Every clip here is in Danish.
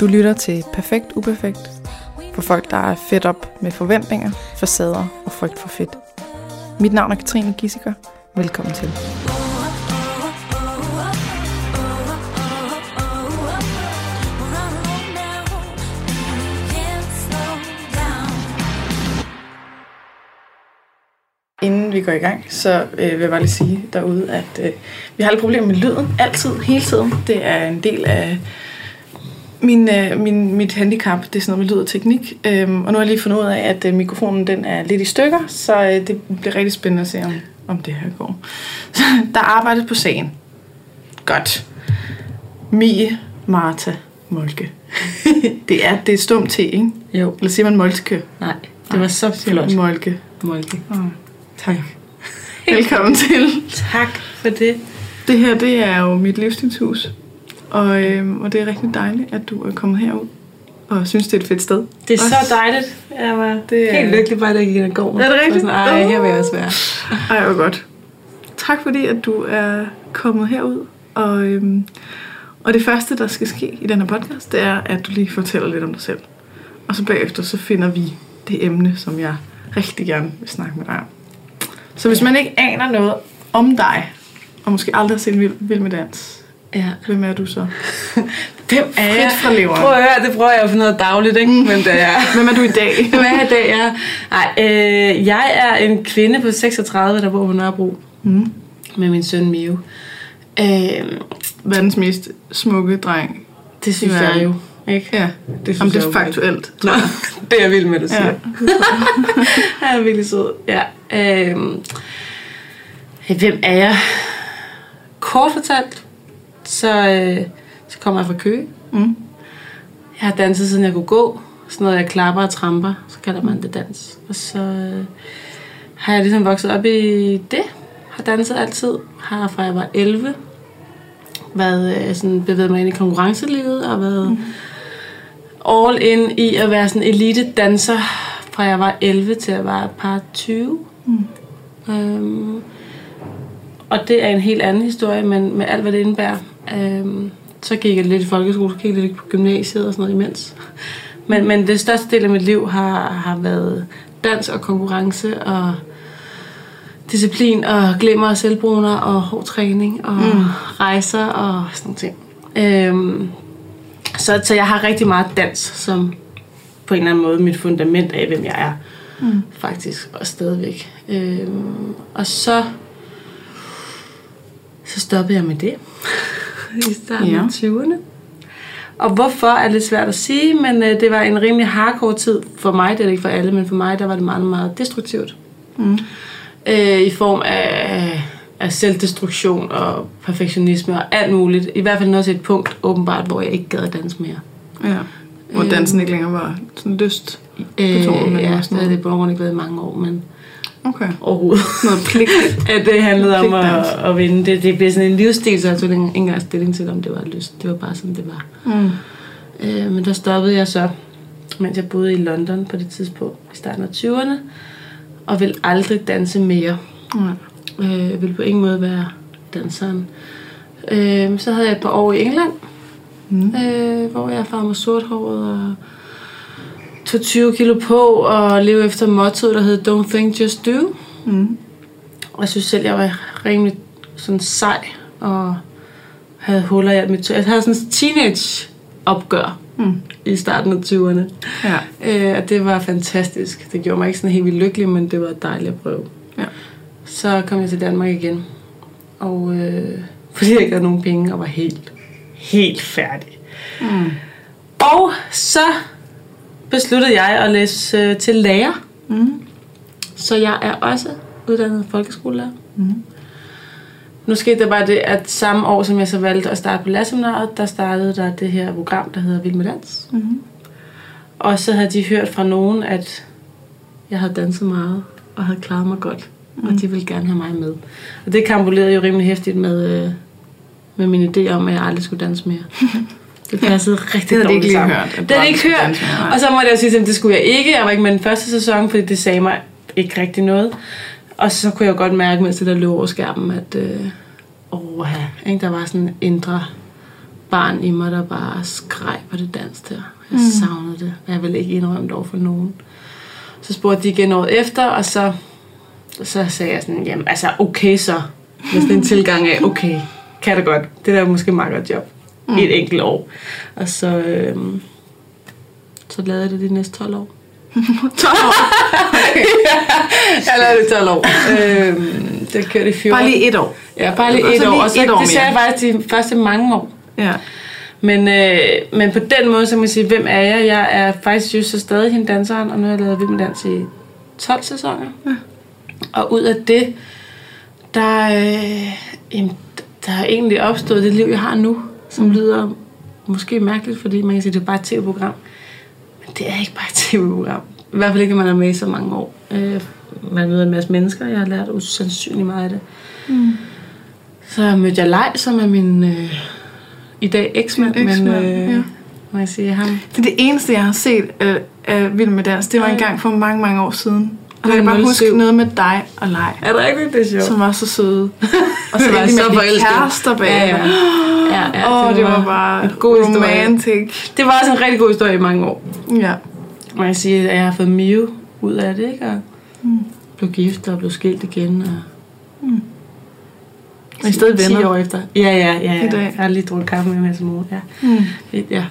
Du lytter til Perfekt Uperfekt for folk, der er fedt op med forventninger, facader og frygt for fedt. Mit navn er Katrine Gissiker. Velkommen til. Inden vi går i gang, så øh, vil jeg bare lige sige derude, at øh, vi har lidt problemer med lyden. Altid, hele tiden. Det er en del af min, øh, min, mit handicap. Det er sådan noget med lyd og teknik. Øhm, og nu har jeg lige fundet ud af, at øh, mikrofonen den er lidt i stykker, så øh, det bliver rigtig spændende at se, om, om det her går. Så, der er arbejdet på sagen. Godt. Mie Marta Molke. det er det er et stumt T, ikke? Jo. Eller siger man Moltke? Nej, det var så Siger man flot. Molke. Molke. Oh, tak. Velkommen til. Tak for det. Det her, det er jo mit livsstilshus. Og, øhm, og det er rigtig dejligt, at du er kommet herud. Og synes, det er et fedt sted. Det er Også- så dejligt. Jeg var Det er- helt lykkelig bare, da jeg gik ind og går. Er det rigtigt? Og Sådan, Ej, her vil jeg også være. Ej, hvor godt. Tak fordi, at du er kommet herud. Og, øhm, og det første, der skal ske i den her podcast, det er, at du lige fortæller lidt om dig selv. Og så bagefter, så finder vi det emne, som jeg rigtig gerne vil snakke med dig om. Så hvis man ikke aner noget om dig, og måske aldrig har set Vild med Dans, Ja. hvem er du så? Hvem er jeg? fra leveren. Prøv at høre, det prøver jeg at finde noget dagligt, ikke? Men det er... Hvem er du i dag? Hvad er jeg Nej, øh, jeg er en kvinde på 36, der bor på Nørrebro. Mm. Med min søn Mio. Øh, Verdens mest smukke dreng. det synes I jeg verden. jo. Ikke? Ja, Det synes om det jeg er faktuelt. Nå, det er jeg vild med, at du Ja. siger. Han er virkelig sød. Ja. Øhm, hvem er jeg? Kort fortalt, så, øh, så kommer jeg fra Køge. Mm. Jeg har danset, siden jeg kunne gå. Sådan noget, jeg klapper og tramper, så kalder man det dans. Og så øh, har jeg ligesom vokset op i det. Har danset altid. Har fra jeg var 11 været øh, sådan, bevæget mig ind i konkurrencelivet og været mm. all in i at være sådan elite danser fra jeg var 11 til jeg var et par 20. Mm. Øhm, og det er en helt anden historie, men med alt, hvad det indebærer. Øhm, så gik jeg lidt i folkeskole, så gik jeg lidt på gymnasiet og sådan noget imens. Men, men det største del af mit liv har, har været dans og konkurrence og disciplin og glimmer og selvbruner og hård træning og mm. rejser og sådan nogle ting. Øhm, så, så jeg har rigtig meget dans som på en eller anden måde mit fundament af, hvem jeg er. Mm. Faktisk, og stadigvæk. Øhm, og så, så stoppede jeg med det i starten Ja. af 20'erne. Og hvorfor er lidt svært at sige, men øh, det var en rimelig hardcore tid for mig. Det er ikke for alle, men for mig der var det meget, meget destruktivt. Mm. Øh, I form af, af selvdestruktion og perfektionisme og alt muligt. I hvert fald noget til et punkt, åbenbart, hvor jeg ikke gad at danse mere. Ja. Hvor Øhm. dansen ikke længere var sådan lyst. Øh, ja, det har det på grund ikke været i mange år, men Okay. overhovedet. Noget pligt. at det handlede om at, at vinde. Det, det blev sådan en livsstil, så jeg tog ikke engang stilling til, om det var lyst. Det var bare sådan, det var. Mm. Øh, men der stoppede jeg så, mens jeg boede i London på det tidspunkt, i starten af 20'erne, og ville aldrig danse mere. Nej. Øh, jeg ville på ingen måde være danseren. Øh, så havde jeg et par år i England, Mm. øh, hvor jeg farvede mig sorthåret og tog 20 kilo på og levede efter mottoet, der hed Don't think, just do. Mm. Og jeg synes selv, jeg var rimelig sådan sej og havde huller i alt mit tøj. Jeg havde sådan en teenage opgør Mm. i starten af 20'erne. Ja. Øh, og det var fantastisk. Det gjorde mig ikke sådan helt vildt lykkelig, men det var dejligt at prøve. Ja. Så kom jeg til Danmark igen. Og øh, fordi jeg ikke havde nogen penge og var helt, helt færdig. Mm. Og så besluttede jeg at læse øh, til lærer. Mm. Så jeg er også uddannet folkeskolelærer. Mm. Nu skete der bare det, at samme år, som jeg så valgte at starte på lærerseminaret, der startede der det her program, der hedder Vild med Dans. Mm. Og så havde de hørt fra nogen, at jeg havde danset meget og havde klaret mig godt. Mm. Og de ville gerne have mig med. Og det kambulerede jo rimelig hæftigt med, øh, med min idé om, at jeg aldrig skulle danse mere. Det passede rigtig Det dårligt sammen. hørt, Det havde ikke hørt. Og så måtte jeg jo sige, at det skulle jeg ikke. Jeg var ikke med den første sæson, fordi det sagde mig ikke rigtig noget. Og så kunne jeg jo godt mærke, mens det der løb over skærmen, at øh, åh, ikke? der var sådan en indre barn i mig, der bare skreg på det dans der. Jeg mm. savnede det. Jeg ville ikke indrømme det over for nogen. Så spurgte de igen året efter, og så, så sagde jeg sådan, jamen altså okay så. Med sådan en tilgang af, okay, kan det godt. Det der er måske meget godt job. Mm. I et enkelt år. Og så, øhm, så lavede jeg det de næste 12 år. 12 år. jeg lavede det 12 år. øhm, det kørte i 14. Bare lige et år. Ja, bare lige Og et så år. Og så, et år det sagde jeg faktisk de første mange år. Ja. Men, øh, men på den måde, så kan man sige, hvem er jeg? Jeg er faktisk just så stadig hende danseren, og nu har jeg lavet Vild Dans i 12 sæsoner. Ja. Og ud af det, der, øh, jamen, der er egentlig opstået det liv, jeg har nu, som lyder måske mærkeligt, fordi man kan sige, det er bare et tv-program. Men det er ikke bare et tv-program. I hvert fald ikke, når man er med i så mange år. Øh, man møder en masse mennesker, jeg har lært usandsynligt meget af det. Mm. Så mødte jeg Lej, som er min øh, i dag eksmand, men øh, ja. må jeg sige ham. Det er det eneste, jeg har set øh, af Vild med Dans. Det var Ja. en gang for mange, mange år siden. Og der kan jeg bare 07. huske noget med dig og Lej, Er det rigtigt, det er sjovt? som var så søde. Og så var de så med at blive forelskede. kærester bag. Ja, ja. Ja, ja Åh, det var bare en god historie. romantic. Det var også en rigtig god historie i mange år. Ja. Må jeg sige, at jeg har fået Mio ud af det, ikke? Og blev gift og blev skilt igen. Og Og I 10 venner. år efter. Ja, ja, ja. ja. I dag. Jeg har lige drukket kaffe med Mads mor. Ja. Mm. ja.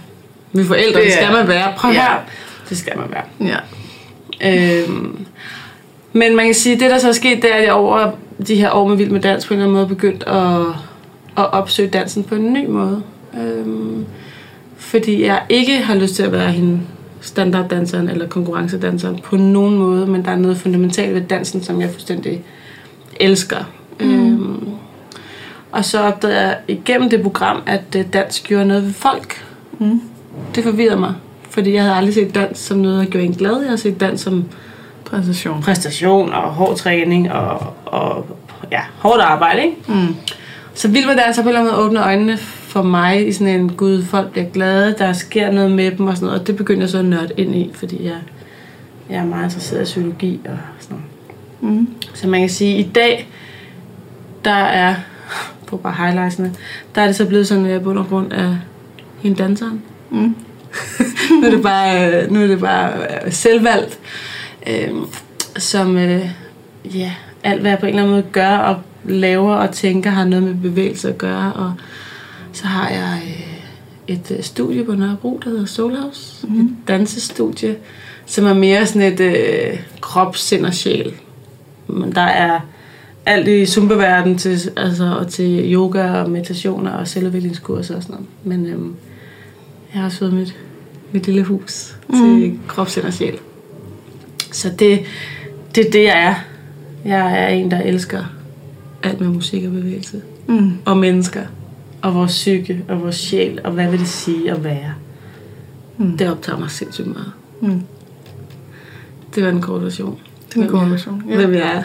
Med forældre, Det det, skal man være. Prøv Ja. her. Det skal man være. Ja. Øhm, men man kan sige, at det der så er sket, det er, at jeg over de her år med Vild med Dans på en eller anden måde begyndt at, at opsøge dansen på en ny måde. Øhm, fordi jeg ikke har lyst til at være hende standarddanseren eller konkurrencedanseren på nogen måde, men der er noget fundamentalt ved dansen, som jeg fuldstændig elsker. Mm. Øhm, og så opdagede jeg igennem det program, at øh, dans gjorde noget ved folk. Mm. Det forvirrede mig, fordi jeg havde aldrig set dans som noget, der gjorde en glad. Jeg har set dans som Præstation. præstation og hård træning og, og ja, hårdt arbejde. Ikke? Mm. Så Vild med Dans har på en eller anden måde åbnet øjnene for mig i sådan en, gud, folk bliver glade, der sker noget med dem og sådan noget. Og det begyndte jeg så at nørde ind i, fordi jeg, jeg er meget interesseret i psykologi og sådan noget. Mm. Så man kan sige, at i dag, der er, på bare highlightsene, der er det så blevet sådan, at jeg bund og grund af hende danseren. Mm. nu er det bare, øh, nu er det bare øh, selvvalgt, øh, som øh, ja, alt hvad jeg på en eller anden måde gør og laver og tænker har noget med bevægelse at gøre. Og så har jeg øh, et øh, studie på Nørrebro, der hedder Soul House. Mm. Et dansestudie, som er mere sådan et øh, krop, sind og sjæl. Men der er alt i zumba til, altså, og til yoga og meditationer og selvudviklingskurser og sådan noget. Men øhm, jeg har også fået mit, mit lille hus mm. til krop, sind og sjæl. Så det, det er det, jeg er. Jeg er en, der elsker alt med musik og bevægelse. Mm. Og mennesker. Og vores psyke og vores sjæl. Og hvad vil det sige at være? Mm. Det optager mig sindssygt meget. Mm. Det var en kort version. Det er en Hvem jeg- korrelation. Ja. Hvem jeg er.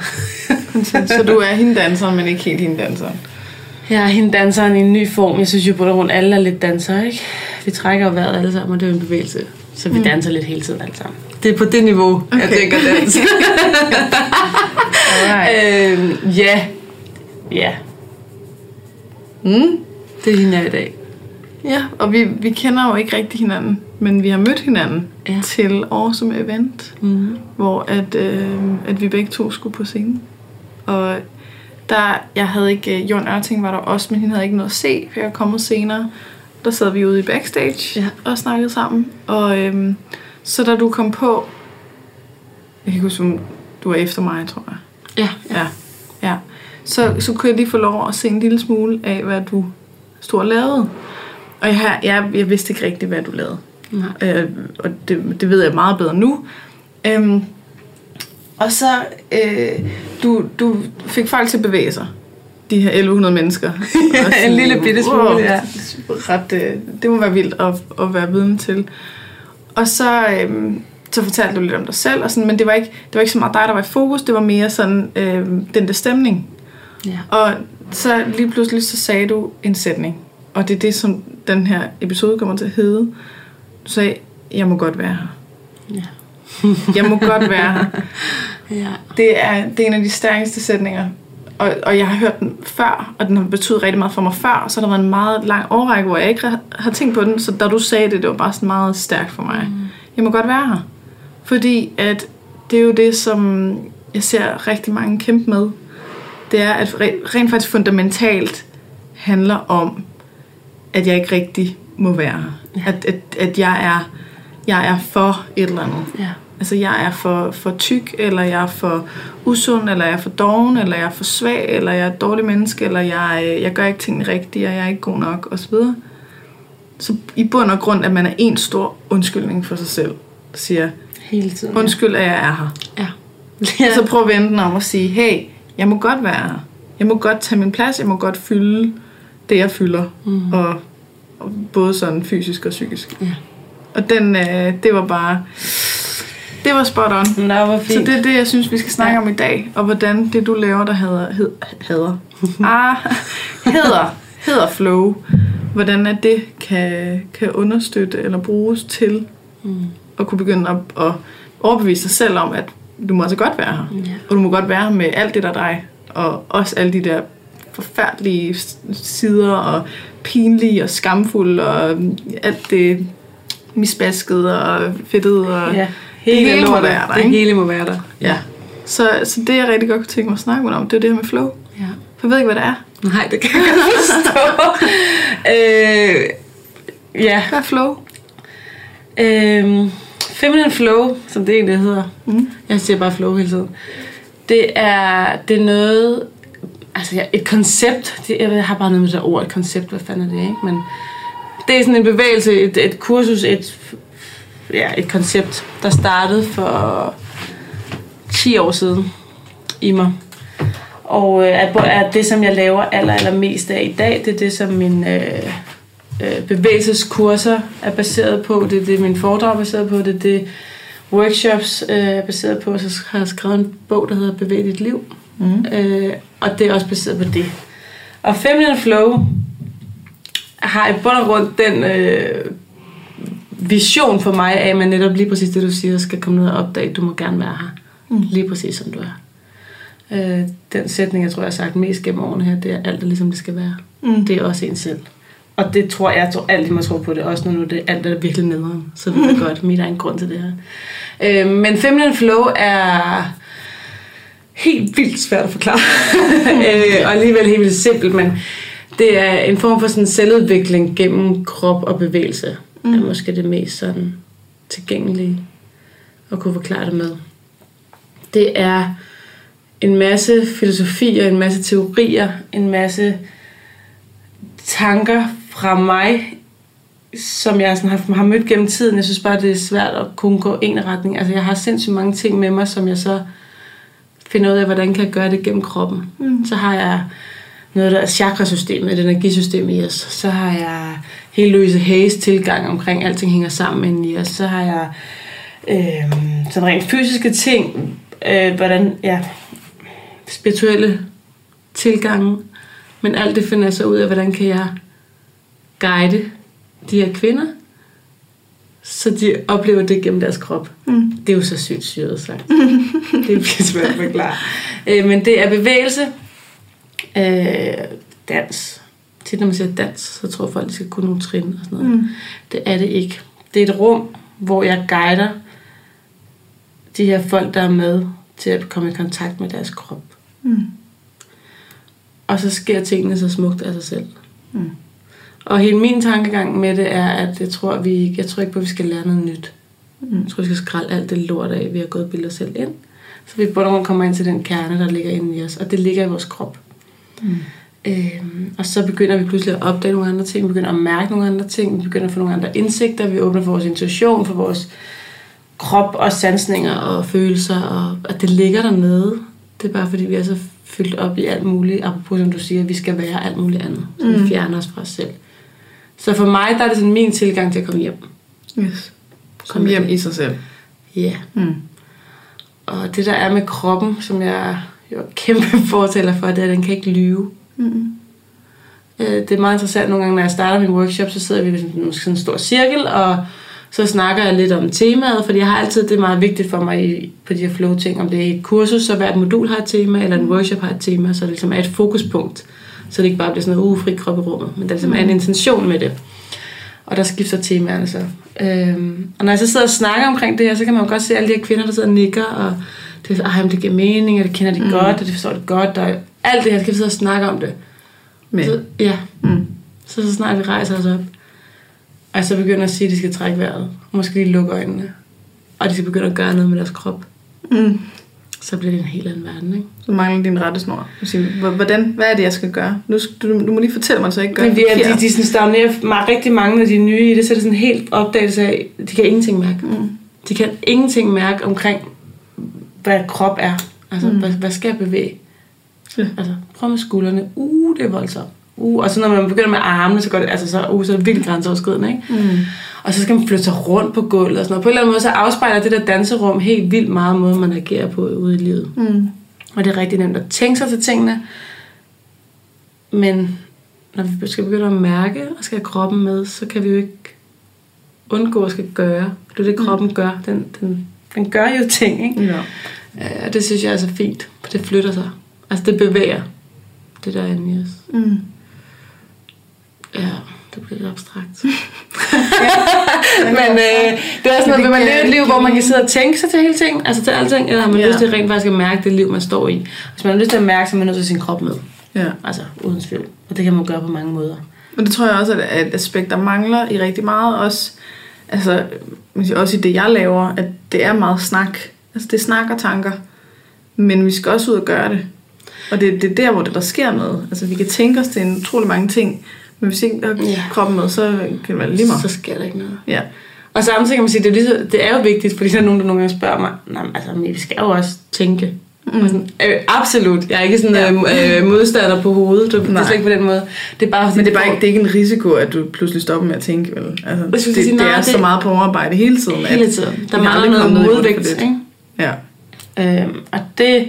Så du er hende danseren, men ikke helt hende danseren. Jeg er hende danseren i en ny form. Jeg synes jo på rundt alle er lidt dansere, ikke? Vi trækker jo vejret alle sammen, og det er en bevægelse. Så vi mm. danser lidt hele tiden alle sammen. Det er på det niveau, okay. jeg tænker dans. Alright. øhm, ja. Ja. Mm. Det er hende jeg er i dag. Ja, og vi, vi kender jo ikke rigtig hinanden, men vi har mødt hinanden Ja. til Awesome Event, Mm. hvor at, øh, at vi begge to skulle på scenen. Og der, jeg havde ikke, øh, Jon Ørting var der også, men hende havde ikke noget at se, for jeg var kommet senere. Der sad vi ude i backstage Ja. og snakkede sammen. Og øhm, så da du kom på, jeg kan ikke huske, du var efter mig, tror jeg. Ja. Ja, ja. Så, så kunne jeg lige få lov at se en lille smule af, hvad du stod og lavede. Og jeg, jeg, jeg vidste ikke rigtigt, hvad du lavede. Nej. Øh, og det, det ved jeg meget bedre nu. Øhm, og så, øh, du, du fik folk til at bevæge sig. De her 1100 mennesker. Og En lille bitte smule, wow, ja. Ret, øh, det må være vildt at, at være viden til. Og så, øhm, så fortalte du lidt om dig selv, og sådan, men det var, ikke, det var ikke så meget dig, der var i fokus, det var mere sådan øhm, den der stemning. Ja. Og så lige pludselig så sagde du en sætning, og det er det, som den her episode kommer til at hedde. Du sagde, jeg må godt være her. Ja. Jeg må godt være her. Ja. Det er, det er en af de stærkeste sætninger. og, og jeg har hørt den før, og den har betydet rigtig meget for mig før, så der var en meget lang årrække, hvor jeg ikke har- har tænkt på den, så da du sagde det, det var bare sådan meget stærkt for mig. Mm. Jeg må godt være her. Fordi at det er jo det, som jeg ser rigtig mange kæmpe med. Det er, at re- rent faktisk fundamentalt handler om, at jeg ikke rigtig må være her. At, at, at jeg, er, jeg er for et eller andet. Ja. Altså jeg er for, for tyk, eller jeg er for usund, eller jeg er for doven, eller jeg er for svag, eller jeg er et dårligt menneske, eller jeg, jeg gør ikke tingene rigtigt, og jeg er ikke god nok, osv. Så i bund og grund, at man er en stor undskyldning for sig selv, siger, Hele tiden. undskyld, at jeg er her. Ja. Ja. Så prøv at vente den om at sige, hey, jeg må godt være her. Jeg må godt tage min plads, jeg må godt fylde det, jeg fylder. Mm. Og, og både sådan fysisk og psykisk. Ja. Og den, øh, det var bare, det var spot on. Men der var Så fint. det er det, jeg synes, vi skal snakke ja. om i dag. Og hvordan det, du laver, der hedder... Hed, hedder. ah, hedder, hedder flow. Hvordan at det kan, kan understøtte eller bruges til Mm. at kunne begynde at, at overbevise dig selv om, at du må altså godt være her. Ja. Og du må godt være her med alt det, der er dig. Og også alle de der forfærdelige sider, og pinlige og skamfulde, og alt det misbaskede og fedtede. Og, Ja. det hele må være der, Det ikke? hele må være der. Ja. Så, så det, jeg rigtig godt kunne tænke mig at snakke med om, det er det her med flow. Ja. For jeg ved ikke, hvad det er. Nej, det kan jeg godt forstå. øh, ja. Hvad er flow? Øhm, feminine flow, som det egentlig hedder. Mm. Jeg siger bare flow hele tiden. Det er, det er noget, altså et koncept. Det, jeg har bare noget med det ord, et koncept, hvad fanden er det, ikke? Men det er sådan en bevægelse, et, et kursus, et, ja, et koncept, der startede for 10 år siden i mig. Og øh, at, at det, som jeg laver aller, aller mest af i dag, det er det, som min øh, øh, bevægelseskurser er baseret på. Det er det, min foredrag er baseret på. Det er det, workshops øh, er baseret på. Så har jeg skrevet en bog, der hedder Bevæg dit liv. Mm. Øh, og det er også baseret på det. Og Feminine Flow har i bund og grund den øh, vision for mig af, at man netop lige præcis det, du siger, skal komme ned og opdage, at du må gerne være her. Mm. Lige præcis som du er. Øh, den sætning, jeg tror, jeg har sagt mest gennem årene her, det er alt er ligesom det skal være. Mm. Det er også en selv. Og det tror jeg, jeg tror alt, må tro på det, også når nu det alt er virkelig nederen. Så ved jeg godt, mit er en grund til det her. Øh, men Feminine Flow er helt vildt svært at forklare. øh, og alligevel helt vildt simpelt, men det er en form for sådan selvudvikling gennem krop og bevægelse. Mm. Er måske det mest sådan tilgængelige at kunne forklare det med. Det er en masse filosofier, en masse teorier, en masse tanker fra mig, som jeg sådan har, har mødt gennem tiden. Jeg synes bare, det er svært at kunne gå en retning. Altså, jeg har sindssygt mange ting med mig, som jeg så finder ud af, hvordan kan jeg gøre det gennem kroppen. Mm. Så har jeg noget, der er chakrasystemet, et energisystem i os. Så har jeg hele Louise Hayes tilgang omkring, alting hænger sammen i os. Så har jeg øh, sådan rent fysiske ting, øh, hvordan, ja, spirituelle tilgange. Men alt det finder jeg så ud af, hvordan kan jeg guide de her kvinder, så de oplever det gennem deres krop. Mm. Det er jo så sygt syret sagt. det bliver svært at forklare. Øh, men det er bevægelse, øh, dans. Tit når man siger dans, så tror folk, de skal kunne nogle trin og sådan noget. Mm. Det er det ikke. Det er et rum, hvor jeg guider de her folk, der er med til at komme i kontakt med deres krop. Mm. Og så sker tingene så smukt af sig selv. Mm. Og hele min tankegang med det er, at jeg tror, vi, jeg tror ikke på, at vi skal lære noget nyt. Mm. Jeg tror, vi skal skralde alt det lort af, vi har gået og bildet os selv ind. Så vi både kommer ind til den kerne, der ligger inde i os, og det ligger i vores krop. Mm. Øhm, og så begynder vi pludselig at opdage nogle andre ting, vi begynder at mærke nogle andre ting, vi begynder at få nogle andre indsigter, vi åbner for vores intuition, for vores krop og sansninger og følelser, og at det ligger dernede. Det er bare fordi, vi er så fyldt op i alt muligt, apropos som du siger, vi skal være alt muligt andet, så vi Mm. fjerner os fra os selv. Så for mig, der er det sådan min tilgang til at komme hjem. Yes. Kom hjem i sig selv. Ja. Yeah. Mm. Og det der er med kroppen, som jeg jo er kæmpe fortaler for, det er, at den kan ikke lyve. Mm. Det er meget interessant nogle gange, når jeg starter min workshop, så sidder vi ved sådan sådan en stor cirkel, og Så snakker jeg lidt om temaet, fordi jeg har altid, det er meget vigtigt for mig i, på de her flow ting, om det er et kursus, så hvert modul har et tema, eller en workshop har et tema, så det ligesom er et fokuspunkt. Så det ikke bare bliver sådan noget ufri krop i rummet, men der ligesom mm. er en intention med det. Og der skifter temaerne så. Øhm, og når jeg så sidder og snakker omkring det her, så kan man jo godt se alle de her kvinder, der sidder og nikker, og det, er, Ej, det giver mening, og det kender de mm. godt, og det forstår det godt, og alt det her, skal vi sidde og snakke om det. Men. Så, ja. Mm. Så, så snart vi rejser os op, og så begynder at sige, at de skal trække vejret, måske lige lukke øjnene, og de skal begynde at gøre noget med deres krop, Mm. Så bliver det en helt anden verden, ikke? Så mangler din rettesnor. Du siger, "Hvor- Hvordan, hvad er det, jeg skal gøre? Nu, skal- du, du må lige fortælle mig, så jeg ikke gør Men det er, forkert. de, de sådan stagnerer meget, rigtig mange af de nye i det, så er det sådan en helt opdagelse af, de kan ingenting mærke. Mm. De kan ingenting mærke omkring, hvad krop er. Altså, mm. hvad, hvad skal jeg bevæge? Ja. Altså, prøv med skuldrene. Uh, det er voldsomt. Uh, og så når man begynder med armene, så går det, altså så, uh, så er det virkelig grænseoverskridende, ikke? Mm. Og så skal man flytte sig rundt på gulvet og sådan noget. På en eller anden måde, så afspejler det der danserum helt vildt meget måde, man agerer på ude i livet. Mm. Og det er rigtig nemt at tænke sig til tingene. Men når vi skal begynde at mærke og skal have kroppen med, så kan vi jo ikke undgå at skal gøre. Det er det, kroppen gør. Den, den, den gør jo ting, ikke? Ja. Øh, Og det synes jeg er så fint, for det flytter sig. Altså det bevæger det der er inde i os. Mm. Ja, det bliver lidt abstrakt. Men øh, det er sådan noget, vil man leve et liv, hvor man kan sidde og tænke sig til hele ting, altså til alting, eller har man Ja. lyst til rent faktisk at mærke det liv, man står i. Hvis man har lyst til at mærke, så er man nødt til sin krop med. ja. Altså uden tvivl. Og det kan man gøre på mange måder. Men det tror jeg også er et aspekt, der mangler i rigtig meget. Også, altså, også i det, jeg laver, at det er meget snak. Altså, det er snak og tanker. Men vi skal også ud og gøre det. Og det, det er der, hvor det, der sker noget. Altså, vi kan tænke os til en utrolig mange ting, men hvis ikke der Ja. er kroppen med, så kan det være lige meget. Så sker der ikke noget. Ja. Og samtidig kan man sige, det er, lige så, det er jo vigtigt, fordi der er nogen, der nogle gange spørger mig, Nej, altså, vi skal jo også tænke. Mm. Sådan, øh, absolut. Jeg er ikke sådan ja. øh, modstander på hovedet. Det, det er slet ikke på den måde. Det er bare, fordi Men det er bare ikke, det er ikke en risiko, at du pludselig stopper med at tænke. Vel? Altså, det, sige, det, nej, er det- så meget på overarbejde hele tiden. at hele tiden. vi Der mangler noget modvægt. Ikke? Ja. Øhm, og, det,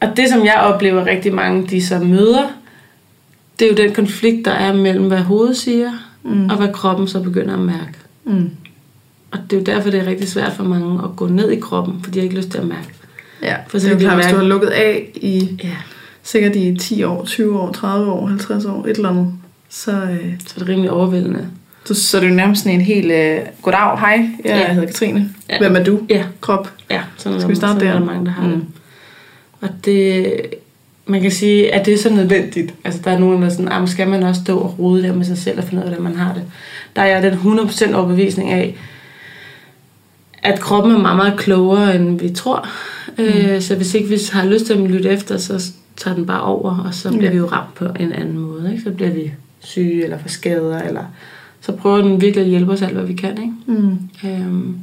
og det, som jeg oplever rigtig mange, de så møder, det er jo den konflikt, der er mellem, hvad hovedet siger, mm. og hvad kroppen så begynder at mærke. Mm. Og det er jo derfor, det er rigtig svært for mange at gå ned i kroppen, fordi de har ikke lyst til at mærke. Ja, For så det er jo klart, hvis du mærke- har lukket af i Ja. sikkert i 10 år, 20 år, 30 år, 50 år, et eller andet, så, øh, Så er det rimelig overvældende. så, så er det jo nærmest sådan en helt, øh, goddag, hej, jeg Ja. hedder Katrine. Ja. Hvem er du? Ja, Krop. ja. Sådan Skal vi starte sådan er der? der mange, der har. Mm. det. Og det, man kan sige, at det er så nødvendigt. Altså, der er nogen, der er sådan, ah, skal man også stå og rode der med sig selv og finde ud af, hvordan man har det. Der er jeg den 100% overbevisning af, at kroppen er meget, meget klogere, end vi tror. Mm. Øh, så hvis ikke vi har lyst til at lytte efter, så tager den bare over, og så bliver Ja. vi jo ramt på en anden måde. Ikke? Så bliver vi syge, eller for skader, eller så prøver den virkelig at hjælpe os alt, hvad vi kan. Ikke? Mm. Øhm,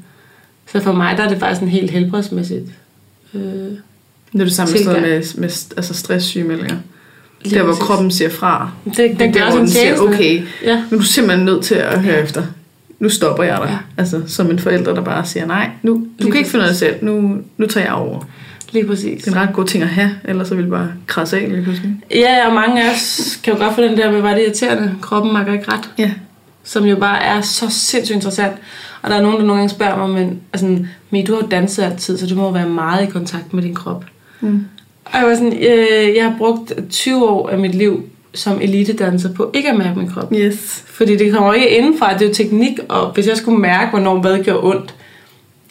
så for mig, der er det faktisk sådan helt helbredsmæssigt. Øh, Det er det samme sted med, med altså stresssygemeldinger. lige Der, hvor præcis. kroppen siger fra. Det, Det det er der, hvor den siger, okay, Ja, nu er du simpelthen nødt til at høre efter. Nu stopper jeg dig. Ja. Ja. Altså, som en forælder, der bare siger, nej, nu, du Lige kan ikke finde præcis. selv. Nu, nu tager jeg over. lige præcis. Det er en ret god ting at have, ellers så vil bare krasse af lige pludselig. Ja, og mange af os kan jo godt få den der med, var det irriterende, kroppen makker ikke ret. Ja. Som jo bare er så sindssygt interessant. Og der er nogen, der nogle gange spørger mig, men altså, men du har jo danset altid, så du må jo være meget i kontakt med din krop. Mm. Og jeg var sådan, øh, jeg har brugt 20 år af mit liv som elitedanser på ikke at mærke min krop. Yes. Fordi det kommer ikke indenfra, det er jo teknik, og hvis jeg skulle mærke, hvornår hvad gjorde ondt,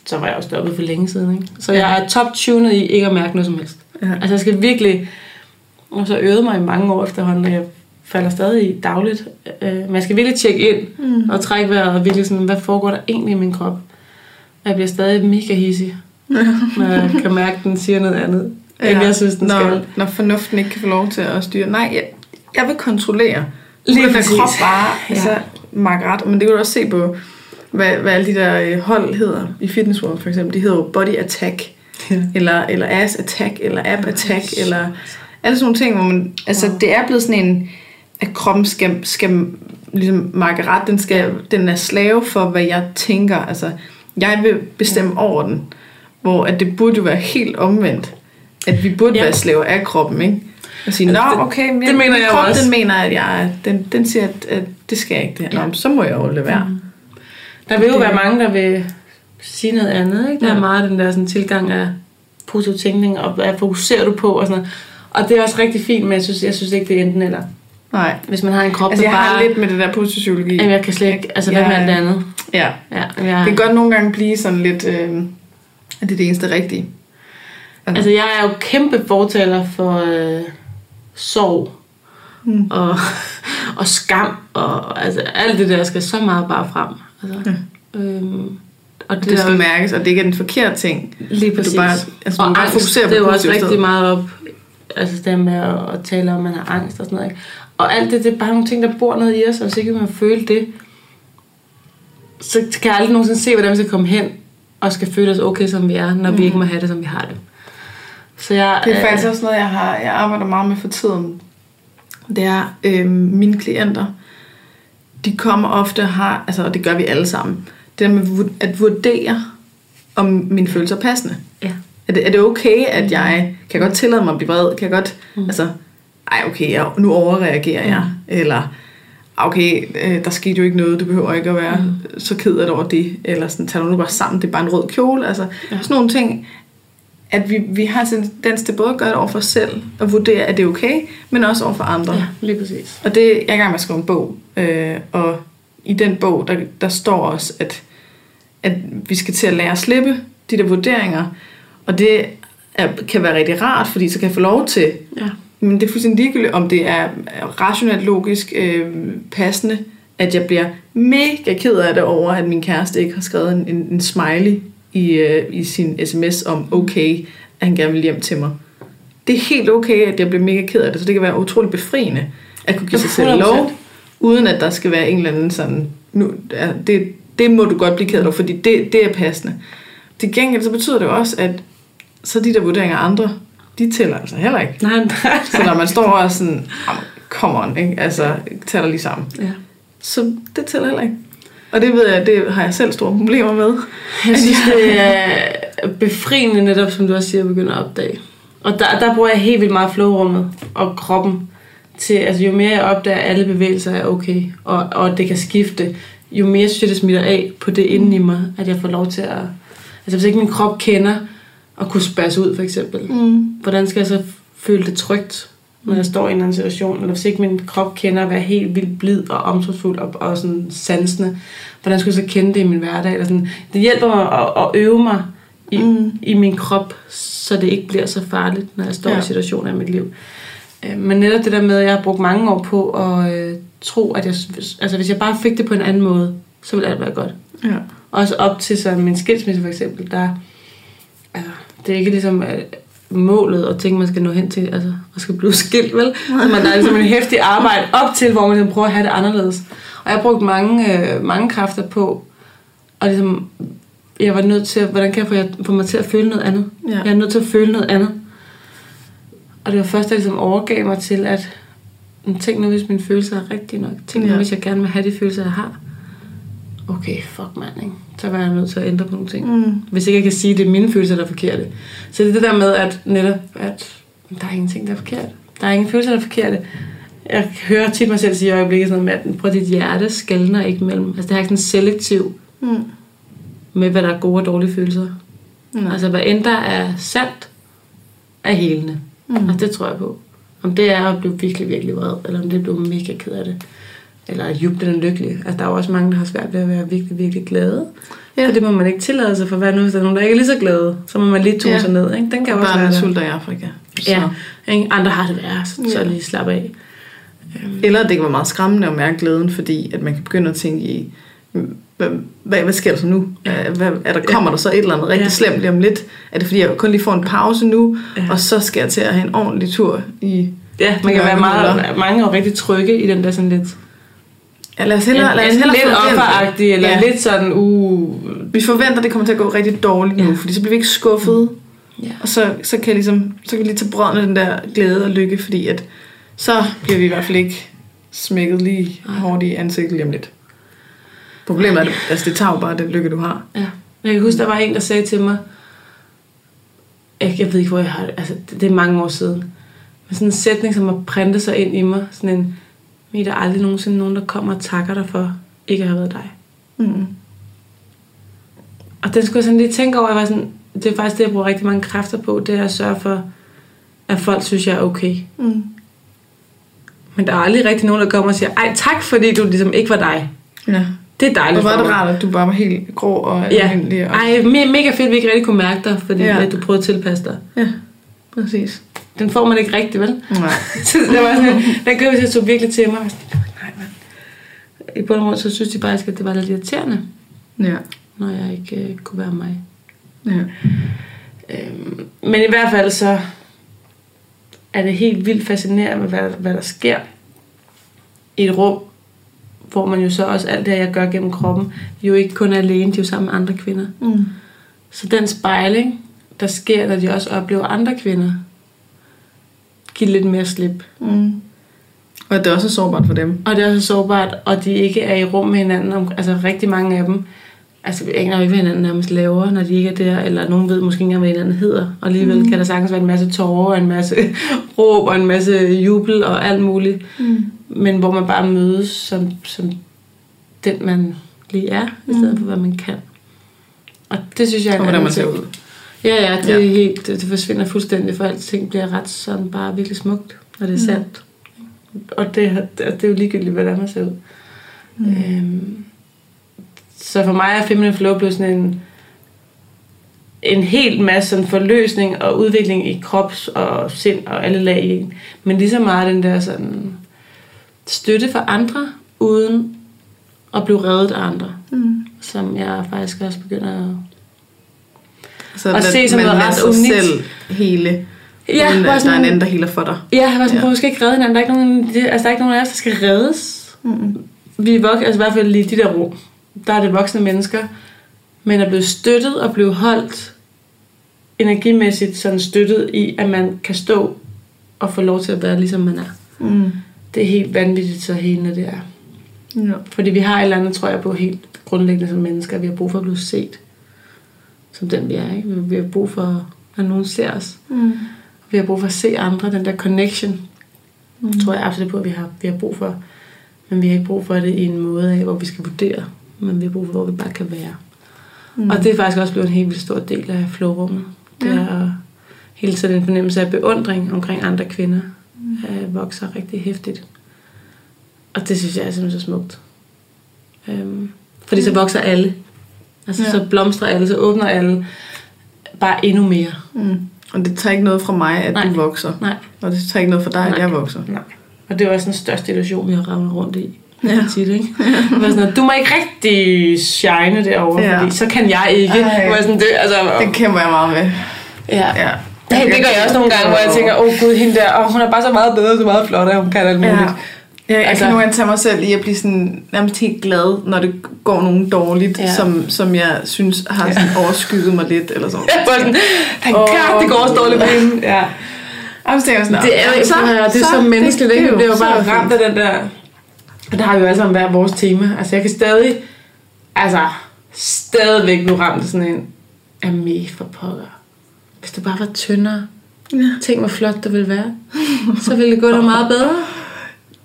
så var jeg jo stoppet for længe siden. Ikke? Så jeg er top-tunet i ikke at mærke noget som helst. Ja. Altså jeg skal virkelig, og så øvede mig i mange år efterhånden, og jeg falder stadig i dagligt. Øh, Men jeg skal virkelig tjekke ind Mm. og trække vejret, og virkelig sådan, hvad foregår der egentlig i min krop? Jeg bliver stadig mega hissig, når jeg kan mærke, at den siger noget andet, ja. end jeg synes, den når, skal. Når fornuften ikke kan få lov til at styre. Nej, jeg, jeg vil kontrollere. Lige den krop bare, Ja. altså, makke ret. Men det kan du også se på, hvad, hvad alle de der øh, hold hedder i Fitness World for eksempel. De hedder jo Body Attack, Ja. eller, eller Ass Attack, eller Ab Attack, eller alle sådan nogle ting, hvor man, altså det er blevet sådan en, at kroppen skal, skal ligesom makke ret, den, skal, den er slave for, hvad jeg tænker, altså jeg vil bestemme over den, hvor at det burde jo være helt omvendt, at vi burde Ja. ja. være slave af kroppen, ikke? Og sige, Altså, nå, det- okay, men det mener min jeg krop, også." den mener, at jeg, den, den siger, at, at det skal jeg ikke det her. Ja. Nå, men så må jeg jo lade være. Mm. Der vil jo Det- være mange, der vil sige noget andet. Ikke? Der Ja. er meget den der sådan, tilgang af positiv tænkning, og hvad fokuserer du på? Og, sådan noget. og det er også rigtig fint, men jeg synes, jeg synes ikke, det er enten eller. Nej. Hvis man har en krop, Altså, jeg har bare... lidt med det der positivpsykologi. Jamen, jeg kan slet ikke... Altså, hvad Jeg- med alt det andet? Ja. Ja, jeg, Det kan godt nogle gange blive sådan lidt, øh, at det er det eneste rigtige. Altså, jeg er jo kæmpe fortaler for øh, sorg Mm. og, og skam, og altså, alt det der skal så meget bare frem. Altså, øhm, og det, Det, er skal jo mærkes, og det ikke er den forkerte ting. lige Du præcis. bare, altså, og bare angst, fokuserer på det er jo også rigtig steder. meget op, altså det der med at, at tale om, at man har angst og sådan noget. Ikke? Og alt det, det er bare nogle ting, der bor ned i os, og hvis ikke man føler det, så kan jeg aldrig nogensinde se, hvordan vi skal komme hen, og skal føle os okay, som vi er, når mm. vi ikke må have det, som vi har det. Så jeg, Det er øh, faktisk også noget, jeg, har, jeg arbejder meget med for tiden. Det er øh, mine klienter, de kommer ofte og har, altså, og det gør vi alle sammen, det der med at vurdere, om mine følelser er passende. Ja. Er det, er det okay, at jeg kan godt tillade mig at blive vred? Kan jeg godt, mm. altså, ej okay, jeg, nu overreagerer jeg. Eller, "Ah, okay, øh, der skete jo ikke noget, du behøver ikke at være mm. så ked af det over det. Eller sådan, tag nu bare sammen, det er bare en rød kjole. Altså, ja. sådan nogle ting, at vi, vi har tendens til både at gøre det over for os selv, og vurdere, at det er okay, men også over for andre. Ja, lige præcis. Og det, jeg er i gang med at skrive en bog, øh, og i den bog, der, der står også, at, at vi skal til at lære at slippe de der vurderinger, og det er, kan være rigtig rart, fordi så kan jeg få lov til, Ja. men det er fuldstændig ligegyldigt, om det er rationelt, logisk, øh, passende, at jeg bliver mega ked af det over, at min kæreste ikke har skrevet en, en, en smiley i, øh, i sin sms om, okay, at han gerne vil hjem til mig. Det er helt okay, at jeg bliver mega ked af det, så det kan være utroligt befriende at kunne give sig selv 100%. lov, uden at der skal være en eller anden sådan, nu, det, det må du godt blive ked af, fordi det, det er passende. Til gengæld så betyder det også, at så de der vurderinger af andre, de tæller altså heller ikke. Nej, nej. Så når man står og er sådan, "Jamen, come on, ikke? altså tæller lige sammen. Ja. Så det tæller heller ikke. Og det ved jeg, det har jeg selv store problemer med. Jeg synes, det er befriende netop, som du også siger, at begynde at opdage. Og der, der bruger jeg helt vildt meget flowrummet og kroppen til, altså jo mere jeg opdager, at alle bevægelser er okay, og, og det kan skifte, jo mere synes jeg, det smitter af på det inden i mig, at jeg får lov til at... Altså hvis ikke min krop kender at kunne spæres ud, for eksempel, Mm. hvordan skal jeg så føle det trygt, når jeg står i en eller anden situation? Eller hvis ikke min krop kender at være helt vildt blid og omsorgsfuld og, og sådan sansende, hvordan skulle jeg så kende det i min hverdag? Eller sådan. Det hjælper mig at, at øve mig i, Mm. mm. i min krop, så det ikke bliver så farligt, når jeg står Ja. i situationer i mit liv. Øh, Men netop det der med, at jeg har brugt mange år på at øh, tro, at jeg, altså, hvis jeg bare fik det på en anden måde, så ville alt være godt. Ja. Også op til sådan min skilsmisse for eksempel, der altså, det er ikke ligesom øh, målet og ting, man skal nå hen til, altså, at skal blive skilt, vel? Så man, der er ligesom en hæftig arbejde op til, hvor man ligesom prøver at have det anderledes. Og jeg har brugt mange, øh, mange kræfter på, og ligesom, jeg var nødt til, at, hvordan kan jeg få, jeg få mig til at føle noget andet? Ja. Jeg er nødt til at føle noget andet. Og det var først, jeg ligesom overgav mig til, at "Men tænk nu, hvis mine følelser er rigtige nok. Tænk nu, Ja. hvis jeg gerne vil have de følelser, jeg har. Okay, fuck mand, ikke? Så var jeg nødt til at ændre på nogle ting. Mm. Hvis ikke jeg kan sige, at det er mine følelser, der er forkerte. Så det er det der med, at netop, at der er ingenting, der er forkert. Der er ingen følelser, der er forkerte. Jeg hører tit mig selv sige i øjeblikket sådan noget med, at prøv dit hjerte skældner ikke mellem. Altså det har ikke sådan selektiv Mm. med, hvad der er gode og dårlige følelser. Mm. Altså hvad end der er sandt, er helende. Mm. Og det tror jeg på. Om det er at blive virkelig, virkelig vred, eller om det er at blive mega ked af det. Eller at juble den lykkelige. Altså der er jo også mange, der har svært ved at være virkelig, virkelig glade. Ja. Ja. For det må man ikke tillade sig for hvad nu, hvis der er nogen, der ikke er lige så glade. Så må man lige tone Ja. ja. sig ned. Ikke? Den kan også Børnene være der. sulter i Afrika. Så. Ja, ikke? andre har det værre, så, Ja. så lige slap af. Eller det kan være meget skræmmende at mærke glæden, fordi at man kan begynde at tænke i, hvad, hvad, hvad sker der så nu? Ja. Hvad, er der, kommer der så et eller andet rigtig Ja. slemt lige om lidt? Er det fordi, jeg kun lige får en pause nu, Ja. og så skal jeg til at have en ordentlig tur i... Ja, man kan Ja, være meget, mange jo rigtig trygge i den der sådan lidt, Ja, lad os hellere, lad os hellere lidt offeragtig, eller Ja. ja. lidt sådan, uh, Vi forventer, det kommer til at gå rigtig dårligt nu, Ja. fordi så bliver vi ikke skuffet. ja. Og så, så kan jeg ligesom, så kan vi lige tage brød af den der glæde og lykke, fordi at så bliver vi i hvert fald ikke smækket lige hårdt i ansigtet lige om lidt. Problemet er, at altså, det tager jo bare den lykke, du har. Ja. Jeg kan huske, der var en, der sagde til mig, jeg, jeg ved ikke, hvor jeg har det, altså det, det er mange år siden, men sådan en sætning, som har printet sig ind i mig, sådan en, men der er aldrig nogensinde nogen, der kommer og takker dig for ikke at have været dig. Mm. og den skulle jeg sådan lige tænke over. Jeg var sådan, det er faktisk det, jeg bruger rigtig mange kræfter på. Det er at sørge for, at folk synes, jeg er okay. Mm. Men der er aldrig rigtig nogen, der kommer og siger, ej tak, fordi du ligesom ikke var dig. Ja. Det er dejligt Og var det rart, at du bare var helt grå og Ja. almindelig. Og... Ej, me- mega fedt, vi ikke rigtig kunne mærke dig, fordi ja. at du prøvede at tilpasse dig. Ja, præcis. Den får man ikke rigtigt, vel? Nej. Så der var sådan, den køb, jeg tog virkelig til mig. Jeg var sådan, Nej, mand. I bund og grund, så synes de faktisk, at det var lidt irriterende, Ja. når jeg ikke øh, kunne være mig. ja. Øhm, men i hvert fald så er det helt vildt fascinerende, hvad, hvad der sker i et rum, hvor man jo så også alt det, jeg gør gennem kroppen, jo ikke kun er alene, de er jo sammen med andre kvinder. Mm. Så den spejling, der sker, når de også oplever andre kvinder, giver lidt mere slip. Mm. Og det også er sårbart for dem. Og det er også sårbart, og de ikke er i rum med hinanden. Altså rigtig mange af dem, altså vi aner jo ikke, hvad hinanden nærmest laver, når de ikke er der, eller nogen ved måske ikke engang, hvad hinanden hedder. Og alligevel mm. kan der sagtens være en masse tårer, og en masse råb, og en masse jubel, og alt muligt. Mm. Men hvor man bare mødes som, som den, man lige er, i stedet for, hvad man kan. Og det synes jeg er Og hvordan man ser ud. Ja, ja, det, Ja. er helt, det, forsvinder fuldstændig, for alting bliver ret sådan bare virkelig smukt, når det er sandt. Og det, det, er jo ligegyldigt, hvordan man ser ud. Mm. Øhm, så for mig er Feminine Flow blevet sådan en, en helt masse sådan forløsning og udvikling i krops og sind og alle lag i en. Men lige så meget den der sådan støtte for andre, uden at blive reddet af andre. Mm. Som jeg faktisk også begynder at Så Og se som man noget ret unikt. selv hele, Ja, uden at der er sådan- en anden, der heler for dig. Ja, jeg var sådan, Ja. ja. skal ikke redde hinanden. Der er ikke nogen, det, altså, der er ikke nogen af os, der skal reddes. Mm. Vi er voksne, altså i hvert fald lige de der rum. Der er det voksne mennesker, men er blevet støttet og blevet holdt energimæssigt sådan støttet i, at man kan stå og få lov til at være ligesom man er. Mm. Det er helt vanvittigt så helende det er. Ja. Fordi vi har et eller andet, tror jeg, på helt grundlæggende som mennesker. Vi har brug for at blive set. Som den vi er, ikke? Vi har brug for, at nogen ser os. Mm. Vi har brug for at se andre, den der connection. Mm. tror jeg absolut på, at vi har, vi har brug for. Men vi har ikke brug for det i en måde af, hvor vi skal vurdere. Men vi har brug for, hvor vi bare kan være. Mm. Og det er faktisk også blevet en helt vildt stor del af flowrummet. Det Ja. er hele tiden en fornemmelse af beundring omkring andre kvinder. Mm. Øh, vokser rigtig hæftigt. Og det synes jeg er simpelthen så smukt. Øhm, fordi så vokser alle. Altså Ja. ja. så blomstrer alle, så åbner alle bare endnu mere. Mm. Og det tager ikke noget fra mig, at Nej. du vokser. Nej. Og det tager ikke noget fra dig, at Nej. jeg vokser. Nej. Og det var også den største illusion, vi har ravet rundt i. Ja. Ja. Tit, ikke? Det var sådan, at du må ikke rigtig shine derovre, Ja. ja. fordi så kan jeg ikke. Ej. Det var sådan, det, altså, Det kæmper jeg meget med. ja. Ja. Hey, det gør jeg også nogle gange, hvor jeg tænker, åh oh, gud, hende der, oh, hun er bare så meget bedre, så meget flottere, hun kan alt muligt. Ja. Ja, jeg altså, Altså- kan nogle gange tage mig selv i at blive sådan, nærmest helt glad, når det går nogen dårligt, ja. Ja. som, som jeg synes har sådan overskygget mig lidt. Eller sådan. Jeg var sådan, thank Åh, God, det går også dårligt med hende. Ja. Jeg sådan, Det er jo så, så, det er så, menneskeligt, ikke? Vi bliver jo så bare ramt af den der... Og der har vi jo alle sammen hver vores tema. Altså, jeg kan stadig... Altså, stadigvæk blive ramt sådan en... Ami for pokker. Hvis det bare var tyndere. Ja. Tænk, hvor flot det ville være. Så ville det gå dig meget bedre.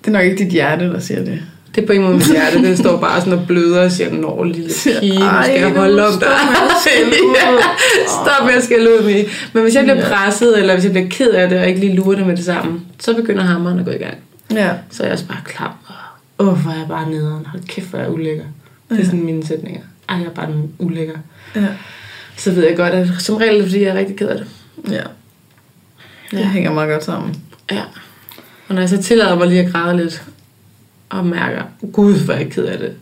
Det er nok ikke dit hjerte, der siger det. Det er på ingen måde mit hjerte. Det står bare sådan og bløder og siger, Nå, lille pige, nu skal jeg holde om dig. Stop med at skælde ud med. Men hvis jeg bliver presset, eller hvis jeg bliver ked af det, og ikke lige lurer det med det samme, så begynder hammeren at gå i gang. Ja. Så er jeg også bare klam. Åh, oh, hvor er jeg bare nederen. Hold kæft, hvor er jeg ulækker. Det er sådan mine sætninger. Ej, jeg er bare en ulækker. Ja. Så ved jeg godt, at som regel er det, fordi jeg er rigtig ked af det. ja. Det Ja. hænger meget godt sammen. Ja. Og når jeg så tillader mig lige at græde lidt, og mærker, gud, hvor er jeg ked af det,